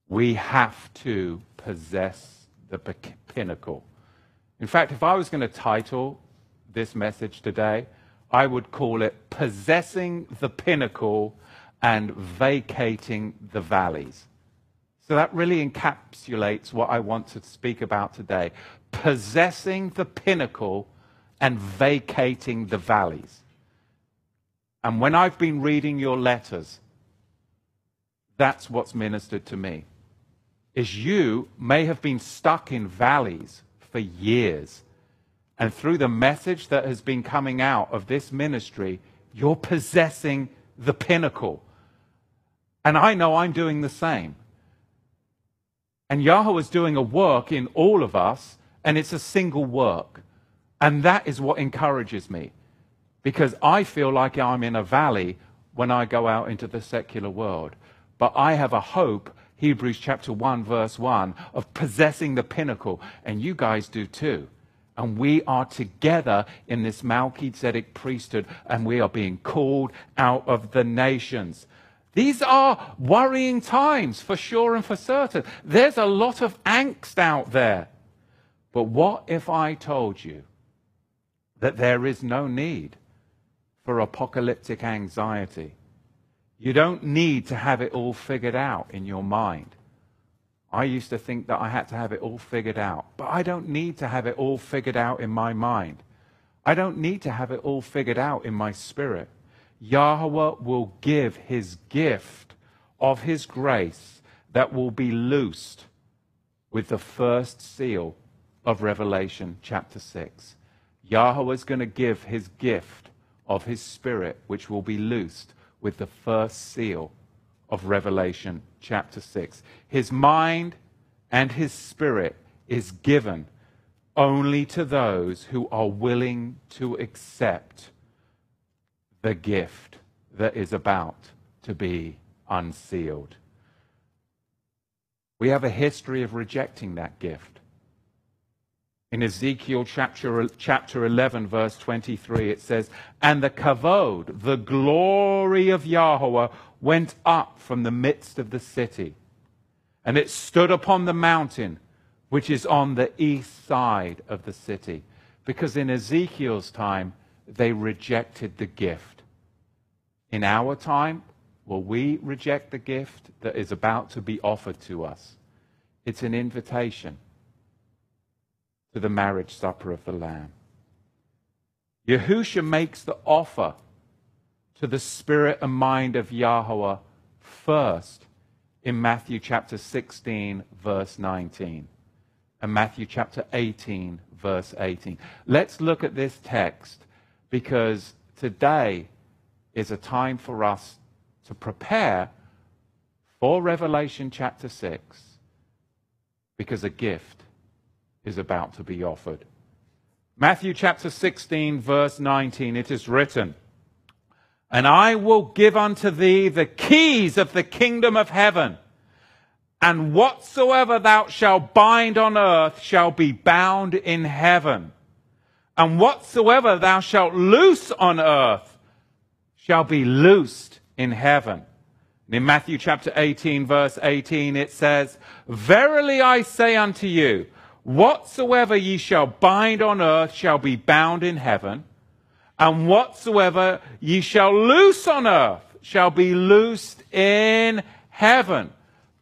We have to possess the pinnacle. In fact, if I was going to title this message today, I would call it Possessing the Pinnacle and Vacating the Valleys. So that really encapsulates what I want to speak about today possessing the pinnacle and vacating the valleys. And when I've been reading your letters, that's what's ministered to me is you may have been stuck in valleys for years. And through the message that has been coming out of this ministry, you're possessing the pinnacle. And I know I'm doing the same. And Yahweh is doing a work in all of us, and it's a single work. And that is what encourages me. Because I feel like I'm in a valley when I go out into the secular world. But I have a hope Hebrews chapter 1, verse 1, of possessing the pinnacle. And you guys do too. And we are together in this Melchizedek priesthood, and we are being called out of the nations. These are worrying times for sure and for certain. There's a lot of angst out there. But what if I told you that there is no need for apocalyptic anxiety? You don't need to have it all figured out in your mind. I used to think that I had to have it all figured out, but I don't need to have it all figured out in my mind. I don't need to have it all figured out in my spirit. Yahweh will give his gift of his grace that will be loosed with the first seal of Revelation chapter 6. Yahweh is going to give his gift of his spirit, which will be loosed with the first seal of Revelation chapter 6. His mind and his spirit is given only to those who are willing to accept the gift that is about to be unsealed. We have a history of rejecting that gift. In Ezekiel chapter, chapter 11, verse 23, it says, And the kavod, the glory of Yahweh, went up from the midst of the city, and it stood upon the mountain which is on the east side of the city. Because in Ezekiel's time, they rejected the gift. In our time, will we reject the gift that is about to be offered to us? It's an invitation to the marriage supper of the Lamb. Yahusha makes the offer to the spirit and mind of Yahweh first in Matthew chapter 16, verse 19, and Matthew chapter 18, verse 18. Let's look at this text because today is a time for us to prepare for Revelation chapter 6 because a gift is about to be offered. Matthew chapter 16, verse 19, it is written, And I will give unto thee the keys of the kingdom of heaven. And whatsoever thou shalt bind on earth shall be bound in heaven. And whatsoever thou shalt loose on earth shall be loosed in heaven. And in Matthew chapter 18, verse 18, it says, Verily I say unto you, Whatsoever ye shall bind on earth shall be bound in heaven, and whatsoever ye shall loose on earth shall be loosed in heaven.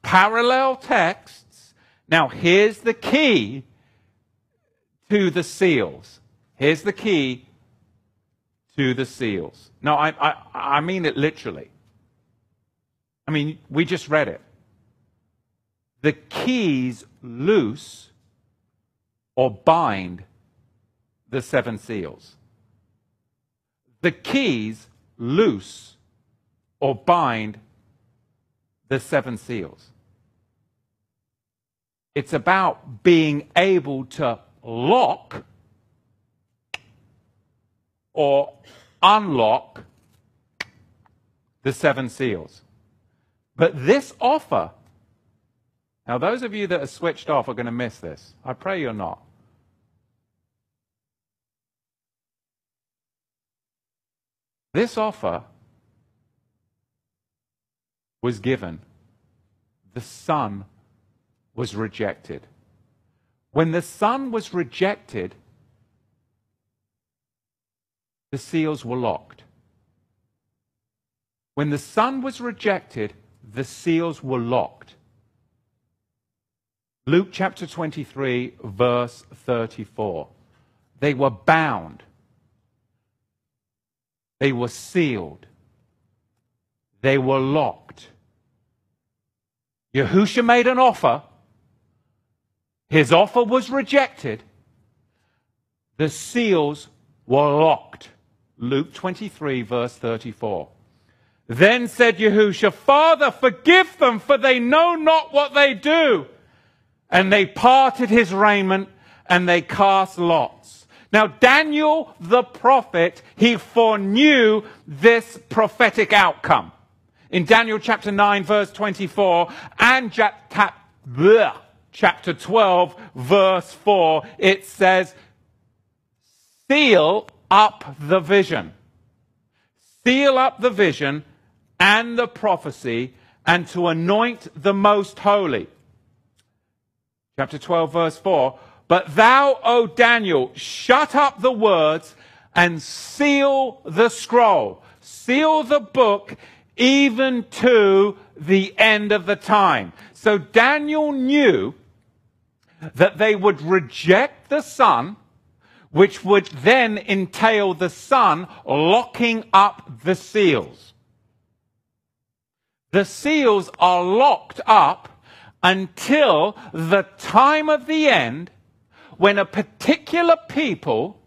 Parallel texts. Now, here's the key to the seals. Here's the key to the seals. No, I, I, I mean it literally. I mean, we just read it. The keys loose or bind the seven seals. The keys loose or bind the seven seals. It's about being able to lock or unlock the seven seals. But this offer, now those of you that are switched off are going to miss this. I pray you're not. This offer was given. The Son was rejected. When the Son was rejected, the seals were locked. When the Son was rejected, the seals were locked. Luke chapter 23, verse 34. They were bound. They were sealed. They were locked. Yahusha made an offer. His offer was rejected. The seals were locked. Luke 23, verse 34. Then said Yahusha, Father, forgive them, for they know not what they do. And they parted his raiment and they cast lots. Now, Daniel the prophet, he foreknew this prophetic outcome. In Daniel chapter 9, verse 24, and chapter 12, verse 4, it says, Seal up the vision. Seal up the vision and the prophecy and to anoint the most holy. Chapter 12, verse 4. But thou, O Daniel, shut up the words and seal the scroll, seal the book even to the end of the time. So Daniel knew that they would reject the Son, which would then entail the Son locking up the seals. The seals are locked up until the time of the end when a particular people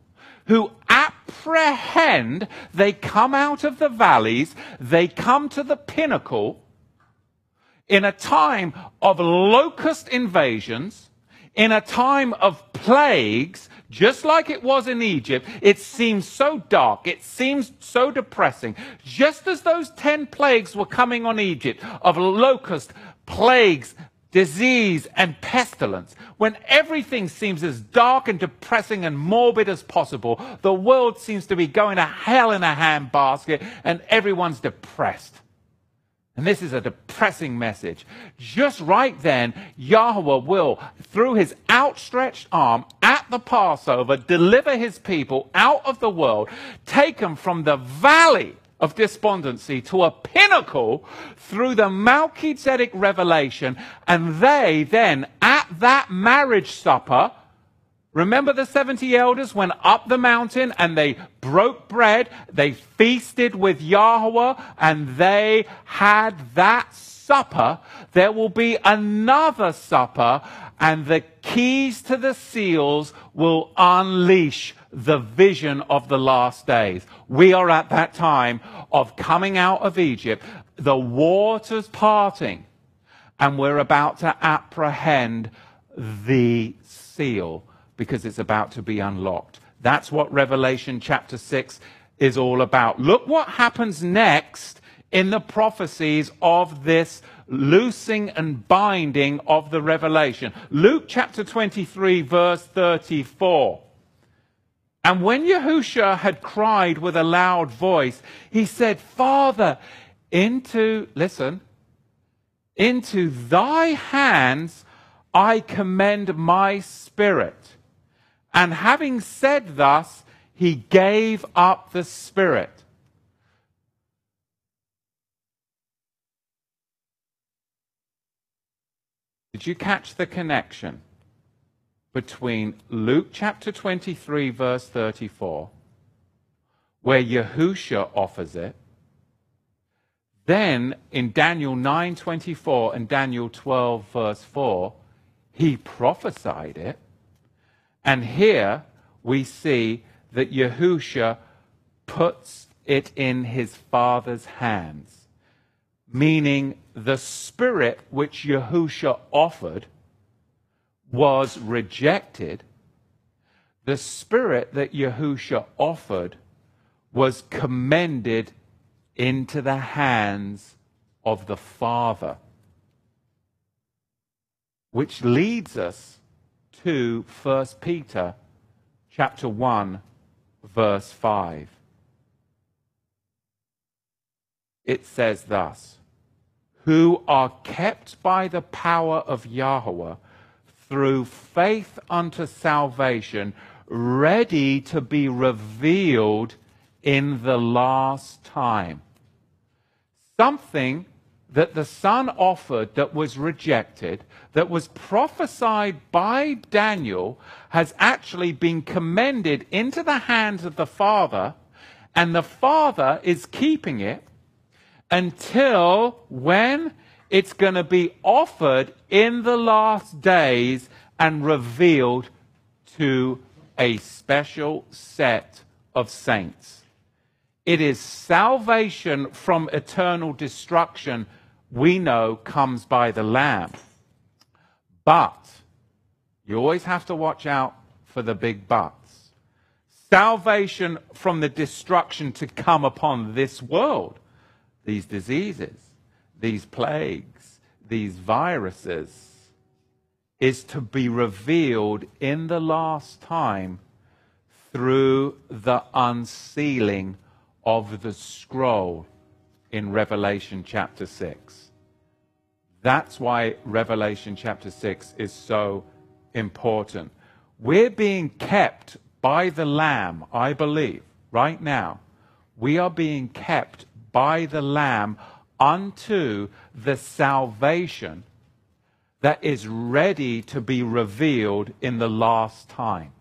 who apprehend, they come out of the valleys, they come to the pinnacle in a time of locust invasions, in a time of plagues, just like it was in Egypt, it seems so dark, it seems so depressing. Just as those 10 plagues were coming on Egypt of locust, plagues, disease, and pestilence, when everything seems as dark and depressing and morbid as possible, the world seems to be going to hell in a handbasket and everyone's depressed. And this is a depressing message. Just right then, Yahweh will, through his outstretched arm at the Passover, deliver his people out of the world, take them from the valley of despondency to a pinnacle through the Melchizedek revelation. And they then, at that marriage supper, Remember the 70 elders went up the mountain and they broke bread, they feasted with Yahweh, and they had that supper. There will be another supper, and the keys to the seals will unleash the vision of the last days. We are at that time of coming out of Egypt, the waters parting, and we're about to apprehend the seal because it's about to be unlocked. That's what Revelation chapter 6 is all about. Look what happens next in the prophecies of this loosing and binding of the revelation. Luke chapter 23, verse 34. And when Yahusha had cried with a loud voice, he said, Father, into, listen, into thy hands I commend my spirit. And having said thus, he gave up the Spirit. Did you catch the connection between Luke chapter 23, verse 34, where Yahusha offers it, then in Daniel 9:24 and Daniel 12 verse 4, he prophesied it. And here we see that Yahusha puts it in his father's hands, meaning the spirit which Yahusha offered was rejected. The spirit that Yahusha offered was commended into the hands of the Father. Which leads us to 1 Peter chapter 1 verse 5. It says thus, who are kept by the power of Yahweh through faith unto salvation, ready to be revealed in the last time. Something that the Son offered that was rejected, that was prophesied by Daniel, has actually been commended into the hands of the Father, and the Father is keeping it until when it's going to be offered in the last days and revealed to a special set of saints. It is salvation from eternal destruction we know comes by the Lamb. But you always have to watch out for the big buts. Salvation from the destruction to come upon this world, these diseases, these plagues, these viruses, is to be revealed in the last time through the unsealing of the scroll in Revelation chapter 6. That's why Revelation chapter 6 is so important. We're being kept by the Lamb, I believe, right now. We are being kept by the Lamb unto the salvation that is ready to be revealed in the last time.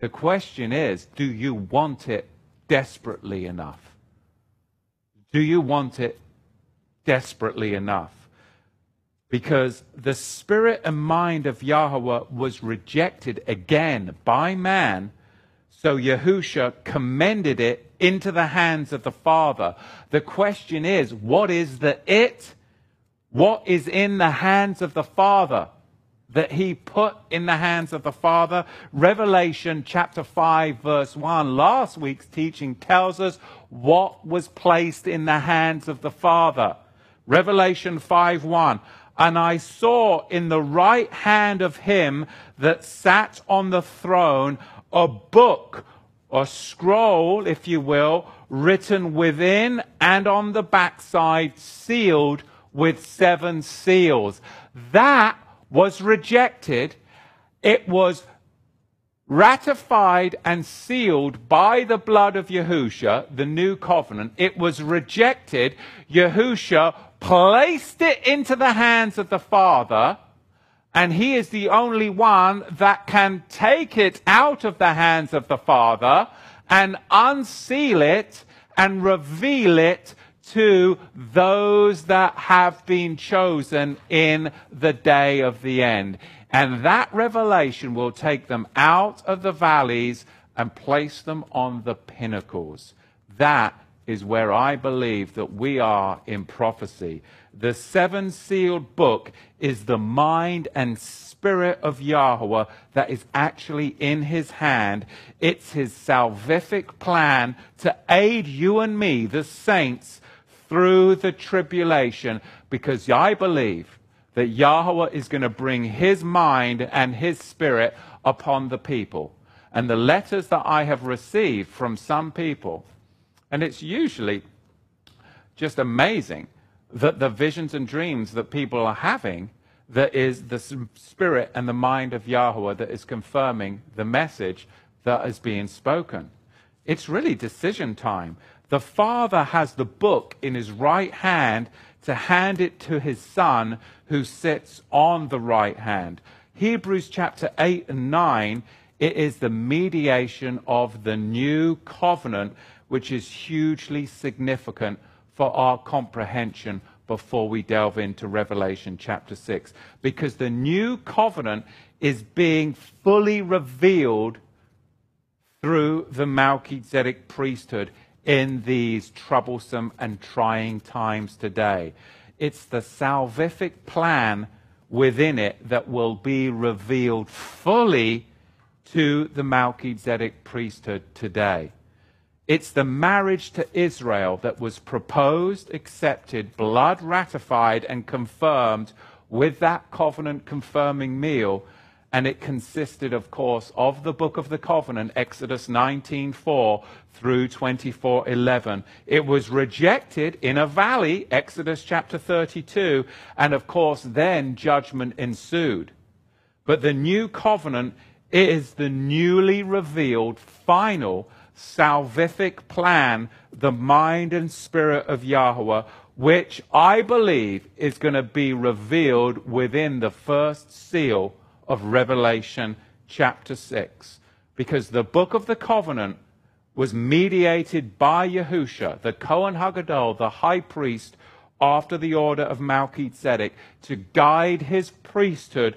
The question is do you want it desperately enough? Do you want it desperately enough? Because the spirit and mind of Yahweh was rejected again by man, so Yahusha commended it into the hands of the Father. The question is, what is the it? What is in the hands of the Father that he put in the hands of the Father? Revelation chapter 5, verse 1. Last week's teaching tells us what was placed in the hands of the Father. Revelation 5 1. And I saw in the right hand of him that sat on the throne a book, a scroll, if you will, written within and on the backside, sealed with seven seals. That was rejected. It was ratified and sealed by the blood of Yahusha, the new covenant. It was rejected. Yahusha placed it into the hands of the Father, and he is the only one that can take it out of the hands of the Father and unseal it and reveal it to those that have been chosen in the day of the end. And that revelation will take them out of the valleys and place them on the pinnacles. That is where I believe that we are in prophecy. The seven sealed book is the mind and spirit of Yahweh that is actually in his hand. It's his salvific plan to aid you and me, the saints, through the tribulation because I believe that Yahweh is going to bring his mind and his spirit upon the people. And the letters that I have received from some people, and it's usually just amazing that the visions and dreams that people are having, that is the spirit and the mind of Yahweh that is confirming the message that is being spoken. It's really decision time. The Father has the book in his right hand to hand it to his Son who sits on the right hand. Hebrews chapter 8 and 9, it is the mediation of the new covenant, which is hugely significant for our comprehension before we delve into Revelation chapter 6. Because the new covenant is being fully revealed through the Melchizedek priesthood in these troublesome and trying times today. It's the salvific plan within it that will be revealed fully to the Melchizedek priesthood today. It's the marriage to Israel that was proposed, accepted, blood ratified, and confirmed with that covenant confirming meal and it consisted, of course, of the book of the covenant, Exodus 19:4 through 24:11. It was rejected in a valley, Exodus chapter 32, and of course, then judgment ensued. But the new covenant is the newly revealed, final, salvific plan, the mind and spirit of Yahweh, which I believe is going to be revealed within the first seal of Revelation chapter 6. Because the book of the covenant was mediated by Yahusha, the Kohen Hagadol, the high priest, after the order of Melchizedek, to guide his priesthood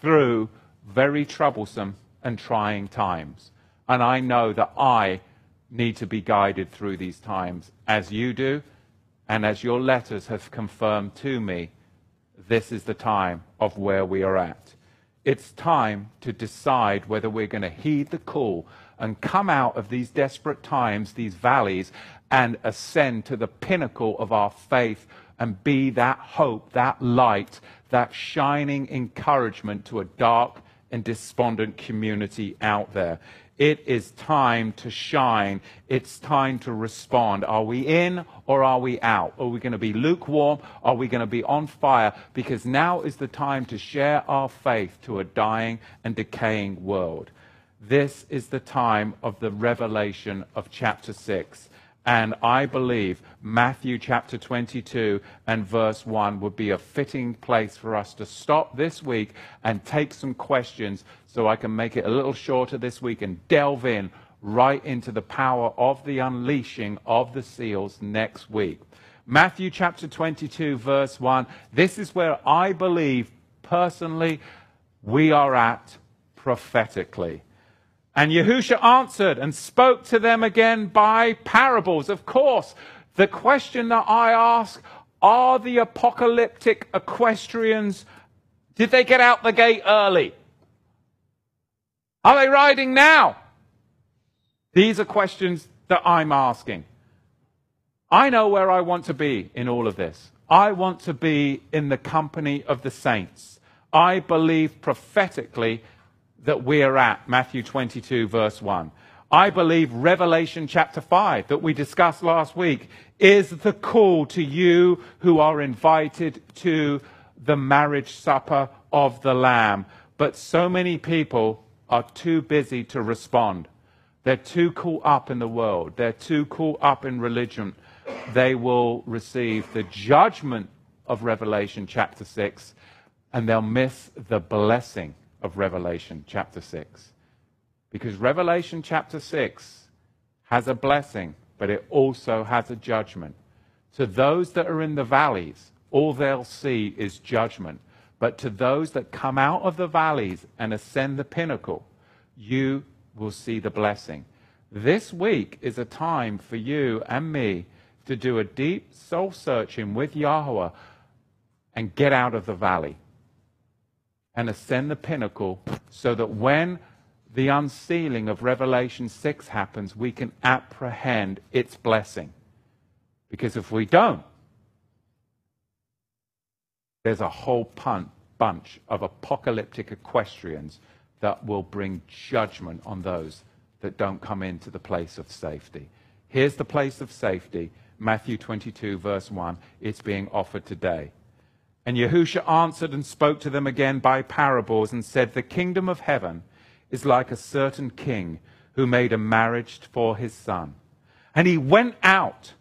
through very troublesome and trying times. And I know that I need to be guided through these times as you do, and as your letters have confirmed to me, this is the time of where we are at. It's time to decide whether we're going to heed the call and come out of these desperate times, these valleys, and ascend to the pinnacle of our faith and be that hope, that light, that shining encouragement to a dark and despondent community out there. It is time to shine. It's time to respond. Are we in or are we out? Are we going to be lukewarm? Are we going to be on fire? Because now is the time to share our faith to a dying and decaying world. This is the time of the revelation of chapter 6. And I believe Matthew chapter 22 and verse 1 would be a fitting place for us to stop this week and take some questions so I can make it a little shorter this week and delve in right into the power of the unleashing of the seals next week. Matthew chapter 22, verse 1. This is where I believe personally we are at prophetically. And Yahusha answered and spoke to them again by parables. Of course, the question that I ask are the apocalyptic equestrians, did they get out the gate early? Are they riding now? These are questions that I'm asking. I know where I want to be in all of this. I want to be in the company of the saints. I believe prophetically that we're at, Matthew 22, verse 1. I believe Revelation chapter 5 that we discussed last week is the call to you who are invited to the marriage supper of the Lamb. But so many people are too busy to respond. They're too caught up in the world. They're too caught up in religion. They will receive the judgment of Revelation chapter 6 and they'll miss the blessing of Revelation chapter 6. Because Revelation chapter 6 has a blessing, but it also has a judgment. To those that are in the valleys, all they'll see is judgment. But to those that come out of the valleys and ascend the pinnacle, you will see the blessing. This week is a time for you and me to do a deep soul searching with Yahweh and get out of the valley and ascend the pinnacle so that when the unsealing of Revelation 6 happens, we can apprehend its blessing. Because if we don't, there's a whole bunch of apocalyptic equestrians that will bring judgment on those that don't come into the place of safety. Here's the place of safety Matthew 22, verse 1. It's being offered today. And Yahusha answered and spoke to them again by parables and said, The kingdom of heaven is like a certain king who made a marriage for his son. And he went out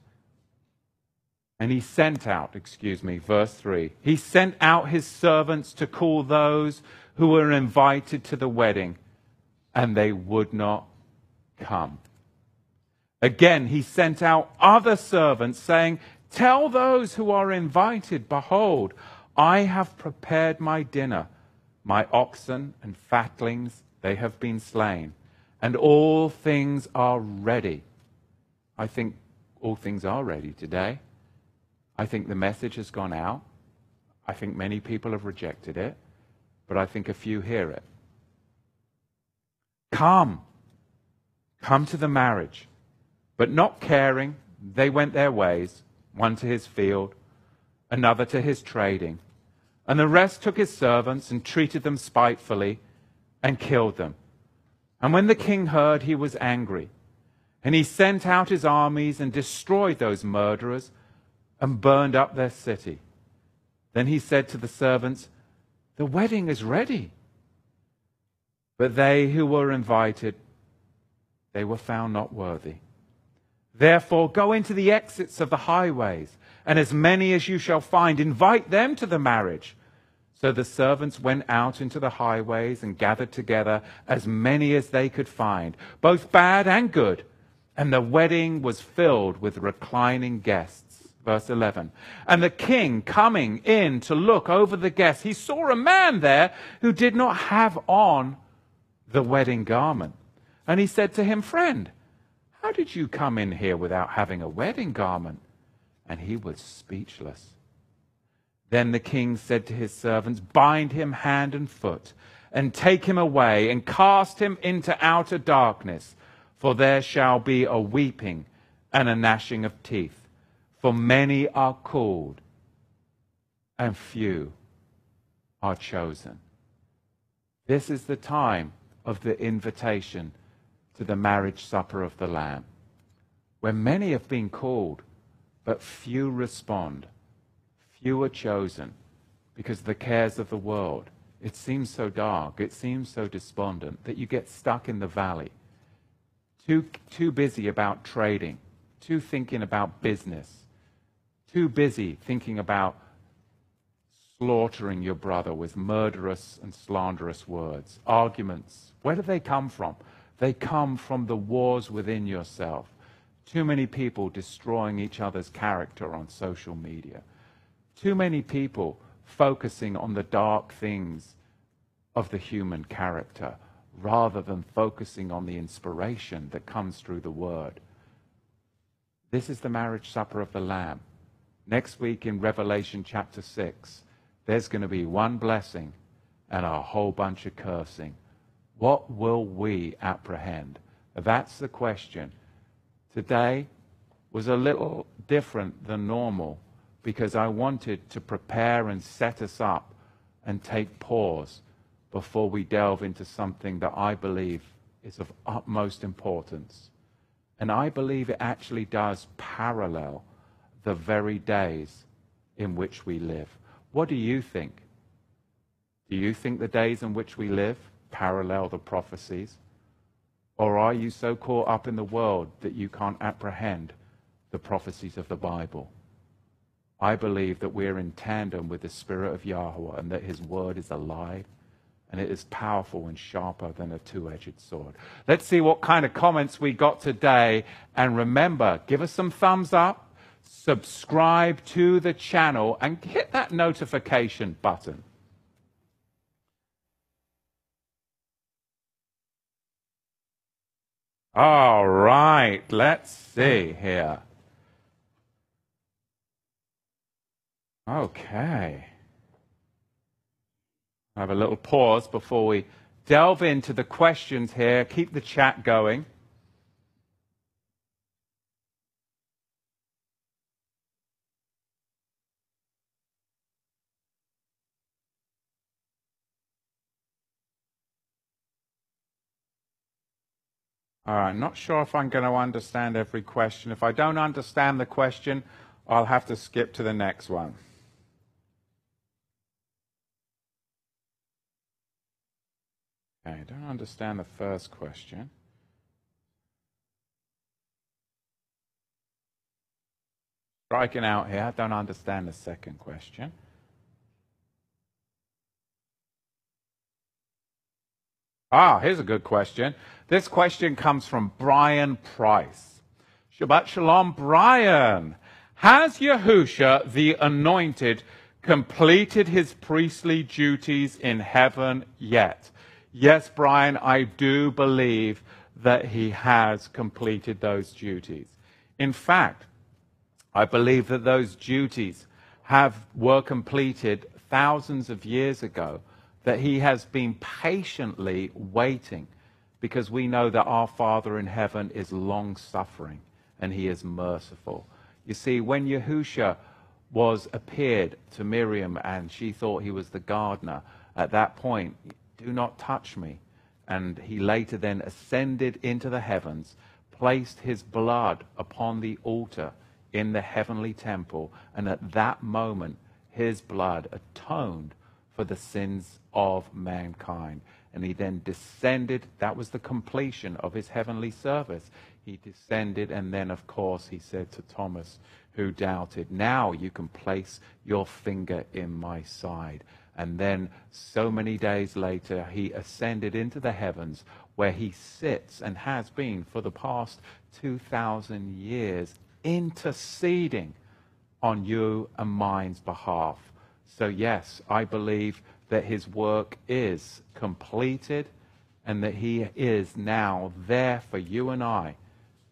and he sent out, excuse me, verse 3. He sent out his servants to call those who were invited to the wedding, and they would not come. Again, he sent out other servants, saying, Tell those who are invited, behold, I have prepared my dinner. My oxen and fatlings, they have been slain, and all things are ready. I think all things are ready today. I think the message has gone out. I think many people have rejected it, but I think a few hear it. Come. Come to the marriage. But not caring, they went their ways, one to his field, another to his trading. And the rest took his servants and treated them spitefully and killed them. And when the king heard, he was angry. And he sent out his armies and destroyed those murderers and burned up their city. Then he said to the servants, The wedding is ready. But they who were invited, they were found not worthy. Therefore, go into the exits of the highways, and as many as you shall find, invite them to the marriage. So the servants went out into the highways and gathered together as many as they could find, both bad and good. And the wedding was filled with reclining guests. Verse 11. And the king coming in to look over the guests, he saw a man there who did not have on the wedding garment. And he said to him, Friend, how did you come in here without having a wedding garment? And he was speechless. Then the king said to his servants, Bind him hand and foot, and take him away, and cast him into outer darkness, for there shall be a weeping and a gnashing of teeth. For many are called, and few are chosen. This is the time of the invitation to the marriage supper of the Lamb, where many have been called, but few respond. Few are chosen because the cares of the world. It seems so dark, it seems so despondent that you get stuck in the valley, too, too busy about trading, too thinking about business, too busy thinking about slaughtering your brother with murderous and slanderous words, arguments. Where do they come from? They come from the wars within yourself. Too many people destroying each other's character on social media. Too many people focusing on the dark things of the human character rather than focusing on the inspiration that comes through the Word. This is the marriage supper of the Lamb. Next week in Revelation chapter 6, there's going to be one blessing and a whole bunch of cursing. What will we apprehend? That's the question. Today was a little different than normal because I wanted to prepare and set us up and take pause before we delve into something that I believe is of utmost importance. And I believe it actually does parallel the very days in which we live. What do you think? Do you think the days in which we live parallel the prophecies? Or are you so caught up in the world that you can't apprehend the prophecies of the Bible? I believe that we're in tandem with the Spirit of Yahweh and that His word is alive and it is powerful and sharper than a two edged sword. Let's see what kind of comments we got today. And remember, give us some thumbs up, subscribe to the channel, and hit that notification button. All right, let's see here. Okay. I have a little pause before we delve into the questions here. Keep the chat going. All right, I'm not sure if I'm going to understand every question. If I don't understand the question, I'll have to skip to the next one. Okay, I don't understand the first question. Striking out here, I don't understand the second question. Ah, here's a good question. This question comes from Brian Price. Shabbat Shalom, Brian. Has Yahusha, the anointed, completed his priestly duties in heaven yet? Yes, Brian, I do believe that he has completed those duties. In fact, I believe that those duties have, were completed thousands of years ago that he has been patiently waiting because we know that our Father in heaven is long suffering and he is merciful. You see, when Yahusha was appeared to Miriam and she thought he was the gardener, at that point, do not touch me. And he later then ascended into the heavens, placed his blood upon the altar in the heavenly temple, and at that moment, his blood atoned for the sins of mankind. And he then descended. That was the completion of his heavenly service. He descended, and then, of course, he said to Thomas, who doubted, Now you can place your finger in my side. And then, so many days later, he ascended into the heavens where he sits and has been for the past 2,000 years, interceding on you and mine's behalf. So, yes, I believe that his work is completed and that he is now there for you and I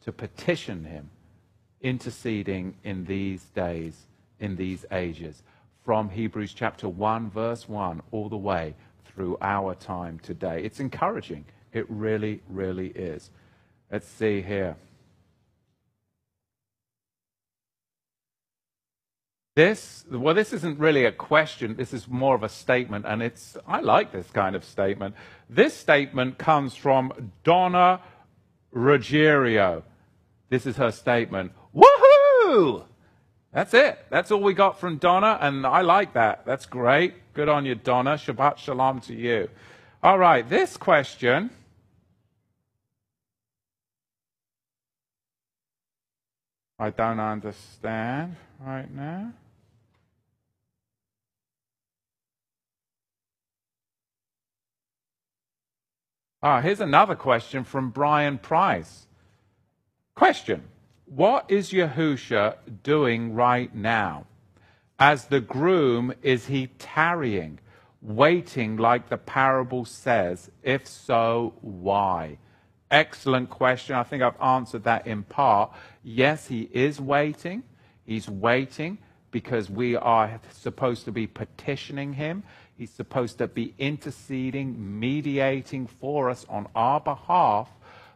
to petition him, interceding in these days, in these ages, from Hebrews chapter 1, verse 1, all the way through our time today. It's encouraging. It really, really is. Let's see here. This, well, this isn't really a question. This is more of a statement, and it's, I like this kind of statement. This statement comes from Donna Ruggiero. This is her statement. Woohoo! That's it. That's all we got from Donna, and I like that. That's great. Good on you, Donna. Shabbat shalom to you. All right, this question. I don't understand right now. Ah, here's another question from Brian Price. Question What is Yahusha doing right now? As the groom, is he tarrying, waiting like the parable says? If so, why? Excellent question. I think I've answered that in part. Yes, he is waiting. He's waiting because we are supposed to be petitioning him. He's supposed to be interceding, mediating for us on our behalf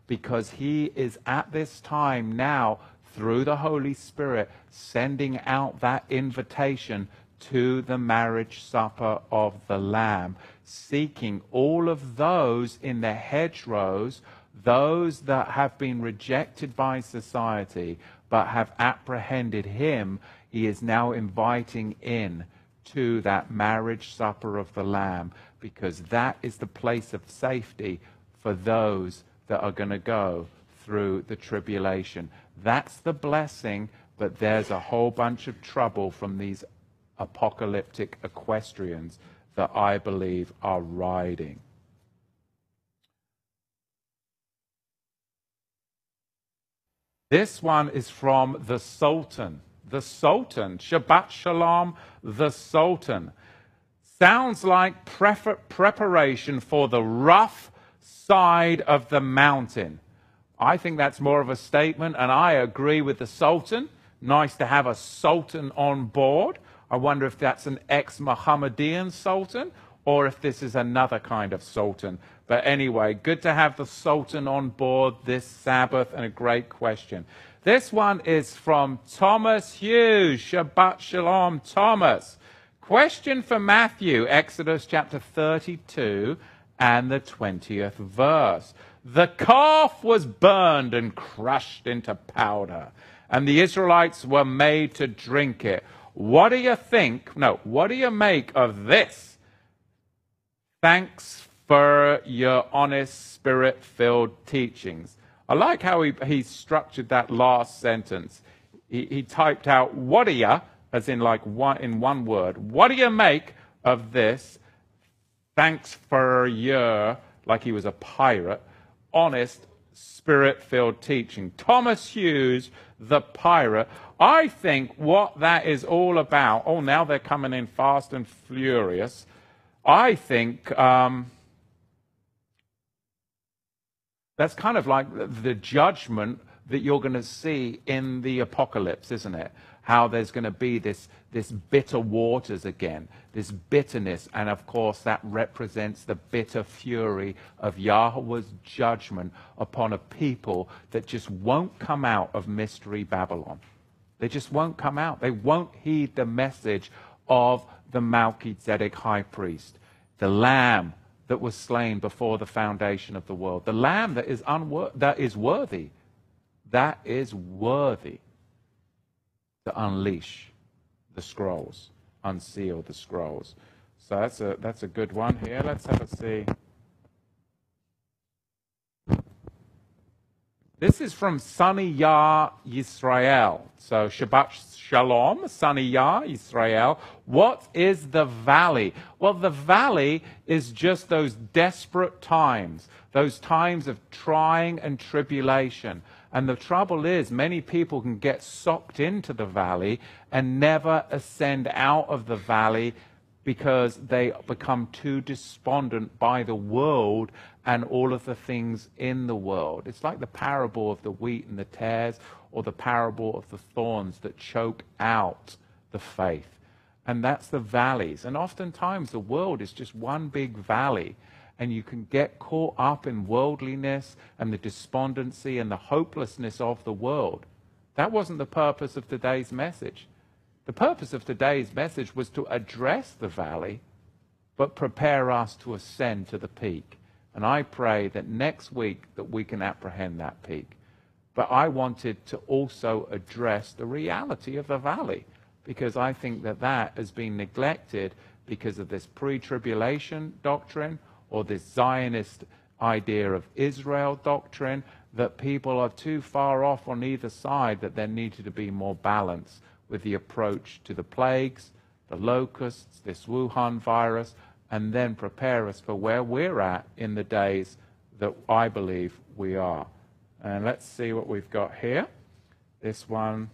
because he is at this time now, through the Holy Spirit, sending out that invitation to the marriage supper of the Lamb, seeking all of those in the hedgerows, those that have been rejected by society but have apprehended him, he is now inviting in to that marriage supper of the Lamb because that is the place of safety for those that are going to go through the tribulation. That's the blessing, but there's a whole bunch of trouble from these apocalyptic equestrians that I believe are riding. This one is from the Sultan the Sultan. Shabbat Shalom, the Sultan. Sounds like preparation for the rough side of the mountain. I think that's more of a statement, and I agree with the Sultan. Nice to have a Sultan on board. I wonder if that's an ex Mohammedan Sultan or if this is another kind of Sultan. But anyway, good to have the Sultan on board this Sabbath, and a great question. This one is from Thomas Hughes. Shabbat Shalom, Thomas. Question for Matthew, Exodus chapter 32 and the 20th verse. The calf was burned and crushed into powder, and the Israelites were made to drink it. What do you think? No, what do you make of this? Thanks for your honest, spirit filled teachings. I like how he, he structured that last sentence. He, he typed out, What do you, as in like one, in one word, what do you make of this? Thanks for your, like he was a pirate, honest, spirit filled teaching. Thomas Hughes, the pirate. I think what that is all about, oh, now they're coming in fast and furious. I think. Um, that's kind of like the judgment that you're going to see in the apocalypse, isn't it? How there's going to be this, this bitter waters again, this bitterness. And of course, that represents the bitter fury of Yahweh's judgment upon a people that just won't come out of Mystery Babylon. They just won't come out. They won't heed the message of the Melchizedek high priest, the Lamb that was slain before the foundation of the world. The lamb that is, unwor- that is worthy, that is worthy to unleash the scrolls, unseal the scrolls. So that's a, that's a good one here. Let's have a see. This is from Sunny Yah Yisrael. So Shabbat Shalom, Sunny Yah Yisrael. What is the valley? Well, the valley is just those desperate times, those times of trying and tribulation. And the trouble is, many people can get sucked into the valley and never ascend out of the valley because they become too despondent by the world and all of the things in the world. It's like the parable of the wheat and the tares, or the parable of the thorns that choke out the faith. And that's the valleys. And oftentimes the world is just one big valley. And you can get caught up in worldliness and the despondency and the hopelessness of the world. That wasn't the purpose of today's message. The purpose of today's message was to address the valley, but prepare us to ascend to the peak. And I pray that next week that we can apprehend that peak. But I wanted to also address the reality of the valley because I think that that has been neglected because of this pre-tribulation doctrine or this Zionist idea of Israel doctrine that people are too far off on either side that there needed to be more balance with the approach to the plagues, the locusts, this Wuhan virus, and then prepare us for where we're at in the days that I believe we are. And let's see what we've got here. This one.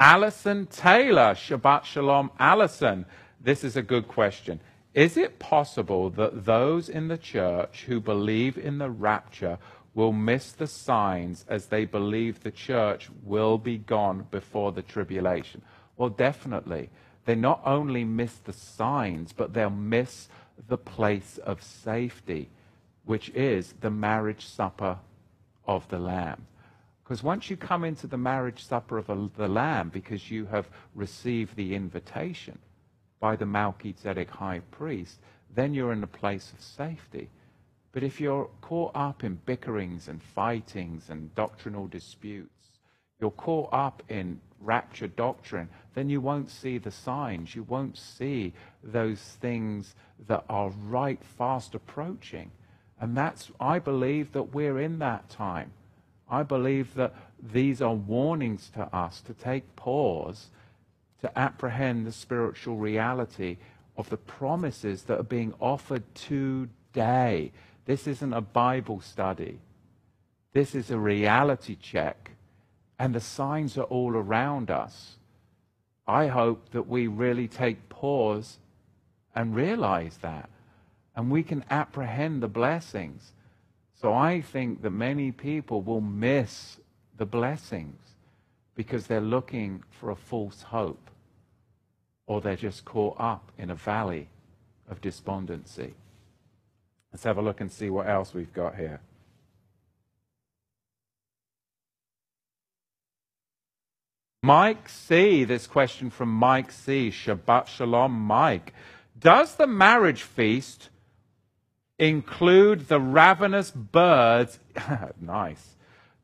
Alison Taylor, Shabbat Shalom, Alison. This is a good question. Is it possible that those in the church who believe in the rapture will miss the signs as they believe the church will be gone before the tribulation? Well, definitely. They not only miss the signs, but they'll miss the place of safety, which is the marriage supper of the Lamb. Because once you come into the marriage supper of the Lamb, because you have received the invitation, by the Melchizedek high priest, then you're in a place of safety. But if you're caught up in bickerings and fightings and doctrinal disputes, you're caught up in rapture doctrine, then you won't see the signs. You won't see those things that are right fast approaching. And that's, I believe that we're in that time. I believe that these are warnings to us to take pause to apprehend the spiritual reality of the promises that are being offered today. This isn't a Bible study. This is a reality check. And the signs are all around us. I hope that we really take pause and realize that. And we can apprehend the blessings. So I think that many people will miss the blessings because they're looking for a false hope or they're just caught up in a valley of despondency. Let's have a look and see what else we've got here. Mike C. This question from Mike C. Shabbat Shalom, Mike. Does the marriage feast include the ravenous birds? (laughs) nice.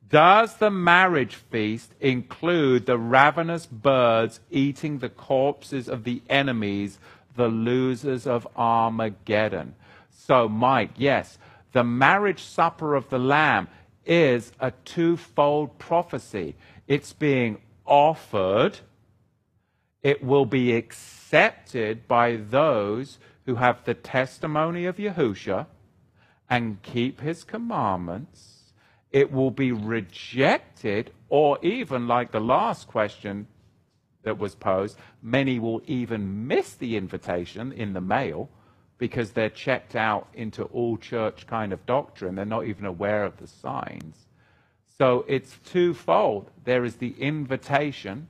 Does the marriage feast include the ravenous birds eating the corpses of the enemies, the losers of Armageddon? So, Mike, yes, the marriage supper of the Lamb is a twofold prophecy. It's being offered, it will be accepted by those who have the testimony of Yahusha and keep his commandments it will be rejected, or even like the last question that was posed, many will even miss the invitation in the mail because they're checked out into all church kind of doctrine. They're not even aware of the signs. So it's twofold there is the invitation,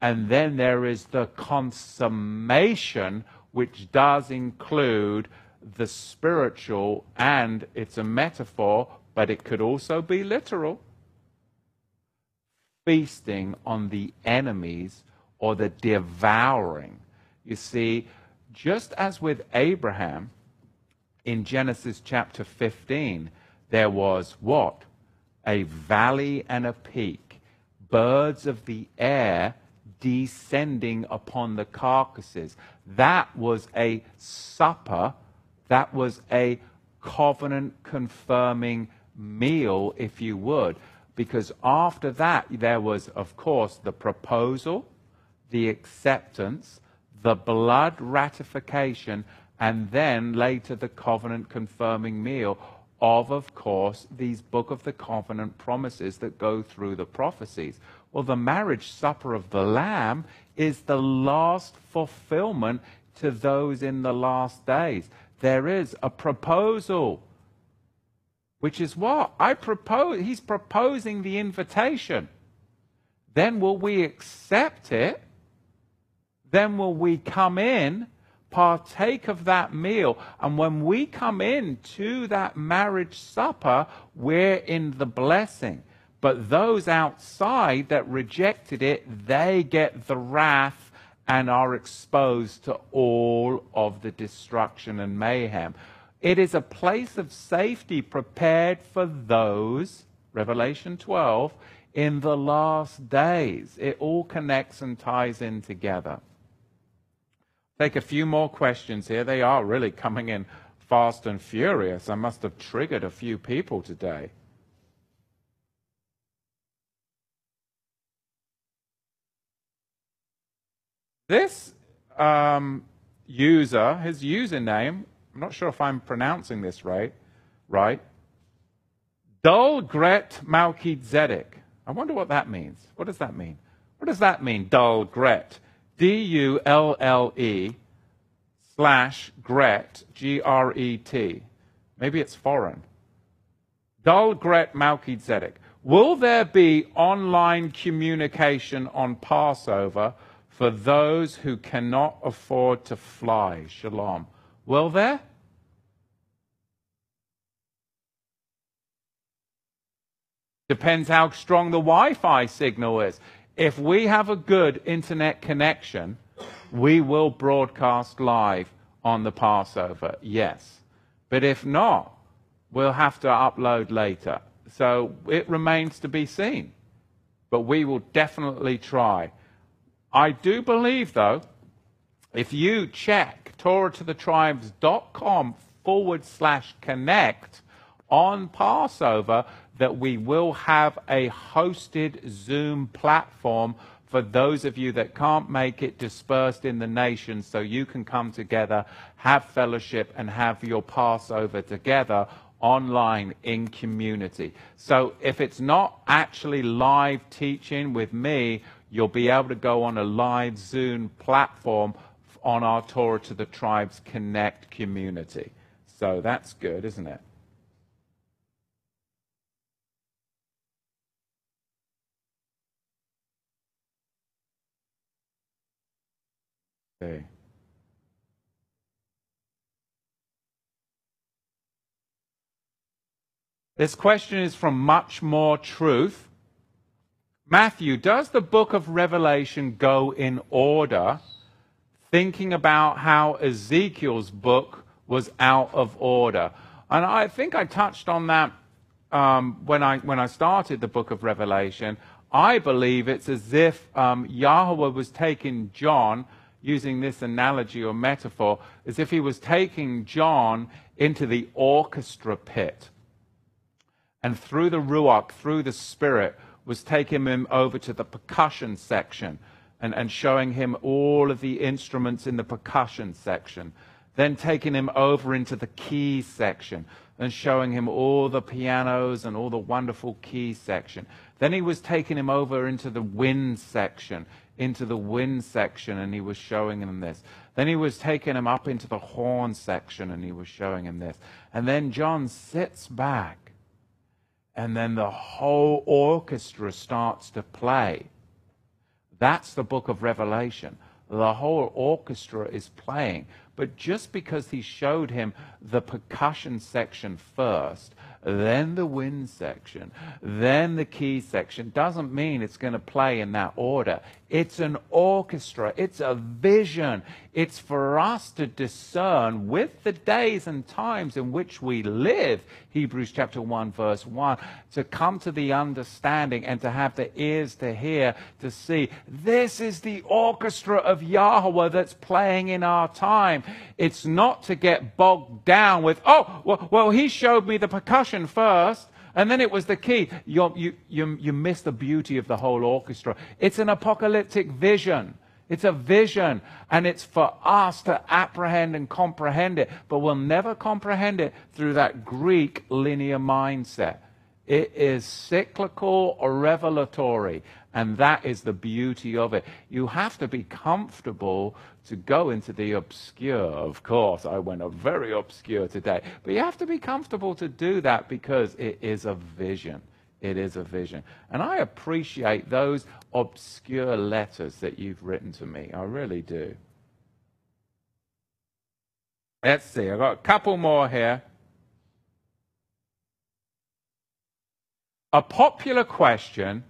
and then there is the consummation, which does include the spiritual, and it's a metaphor but it could also be literal. Feasting on the enemies or the devouring. You see, just as with Abraham in Genesis chapter 15, there was what? A valley and a peak, birds of the air descending upon the carcasses. That was a supper, that was a covenant confirming meal, if you would, because after that, there was, of course, the proposal, the acceptance, the blood ratification, and then later the covenant confirming meal of, of course, these Book of the Covenant promises that go through the prophecies. Well, the marriage supper of the Lamb is the last fulfillment to those in the last days. There is a proposal which is what? I propose, he's proposing the invitation. Then will we accept it? Then will we come in, partake of that meal? And when we come in to that marriage supper, we're in the blessing. But those outside that rejected it, they get the wrath and are exposed to all of the destruction and mayhem. It is a place of safety prepared for those, Revelation 12, in the last days. It all connects and ties in together. Take a few more questions here. They are really coming in fast and furious. I must have triggered a few people today. This um, user, his username, I'm not sure if I'm pronouncing this right, right? Dulgret Malkizedek. I wonder what that means. What does that mean? What does that mean, Dulgret? D U L L E slash Gret, G R E T. Maybe it's foreign. Dulgret Malkizedek. Will there be online communication on Passover for those who cannot afford to fly? Shalom. Will there? Depends how strong the Wi Fi signal is. If we have a good internet connection, we will broadcast live on the Passover, yes. But if not, we'll have to upload later. So it remains to be seen. But we will definitely try. I do believe, though, if you check TorahToTheTribes.com forward slash connect on Passover, that we will have a hosted Zoom platform for those of you that can't make it dispersed in the nations so you can come together, have fellowship, and have your Passover together online in community. So if it's not actually live teaching with me, you'll be able to go on a live Zoom platform on our Torah to the Tribes Connect community. So that's good, isn't it? Okay. This question is from Much More Truth. Matthew, does the book of Revelation go in order, thinking about how Ezekiel's book was out of order? And I think I touched on that um, when, I, when I started the book of Revelation. I believe it's as if um, Yahweh was taking John using this analogy or metaphor as if he was taking John into the orchestra pit. And through the Ruach, through the Spirit, was taking him over to the percussion section and, and showing him all of the instruments in the percussion section. Then taking him over into the key section and showing him all the pianos and all the wonderful key section. Then he was taking him over into the wind section into the wind section and he was showing him this. Then he was taking him up into the horn section and he was showing him this. And then John sits back and then the whole orchestra starts to play. That's the book of Revelation. The whole orchestra is playing. But just because he showed him the percussion section first, then the wind section, then the key section, doesn't mean it's going to play in that order. It's an orchestra, it's a vision. It's for us to discern with the days and times in which we live, Hebrews chapter 1, verse 1, to come to the understanding and to have the ears to hear, to see this is the orchestra of Yahweh that's playing in our time. It's not to get bogged down with, oh, well, well he showed me the percussion first. And then it was the key. You, you, you, you miss the beauty of the whole orchestra. It's an apocalyptic vision. It's a vision, and it's for us to apprehend and comprehend it, but we'll never comprehend it through that Greek linear mindset. It is cyclical or revelatory, and that is the beauty of it. You have to be comfortable to go into the obscure. Of course, I went very obscure today, but you have to be comfortable to do that because it is a vision. It is a vision. And I appreciate those obscure letters that you've written to me. I really do. Let's see, I've got a couple more here. a popular question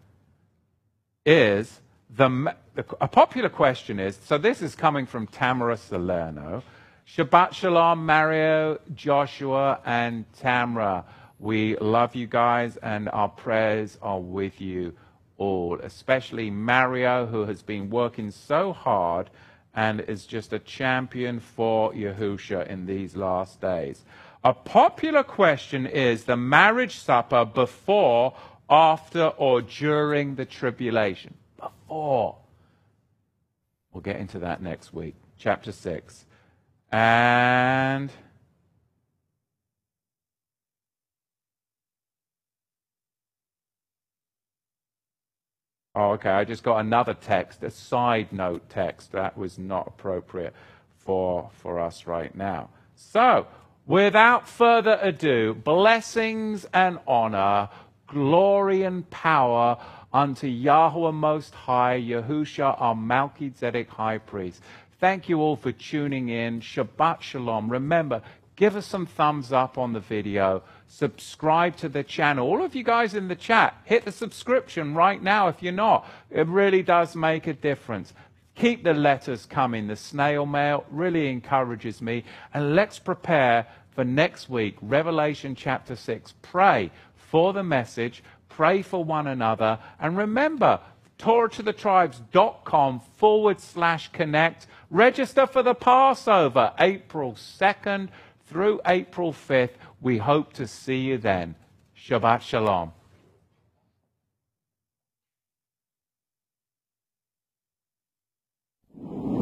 is the, a popular question is so this is coming from Tamara Salerno. Shabbat Shalom, Mario, Joshua, and Tamara. We love you guys, and our prayers are with you all, especially Mario, who has been working so hard and is just a champion for Yahusha in these last days. A popular question is the marriage supper before, after, or during the tribulation. Before. We'll get into that next week. Chapter 6. And. Oh, okay. I just got another text, a side note text. That was not appropriate for, for us right now. So, without further ado, blessings and honor, glory and power unto Yahweh Most High, Yahusha, our Melchizedek High Priest. Thank you all for tuning in. Shabbat Shalom. Remember, give us some thumbs up on the video. Subscribe to the channel. All of you guys in the chat, hit the subscription right now if you're not. It really does make a difference. Keep the letters coming. The snail mail really encourages me. And let's prepare for next week, Revelation chapter 6. Pray for the message pray for one another. And remember, TorahToTheTribes.com forward slash connect. Register for the Passover, April 2nd through April 5th. We hope to see you then. Shabbat Shalom. you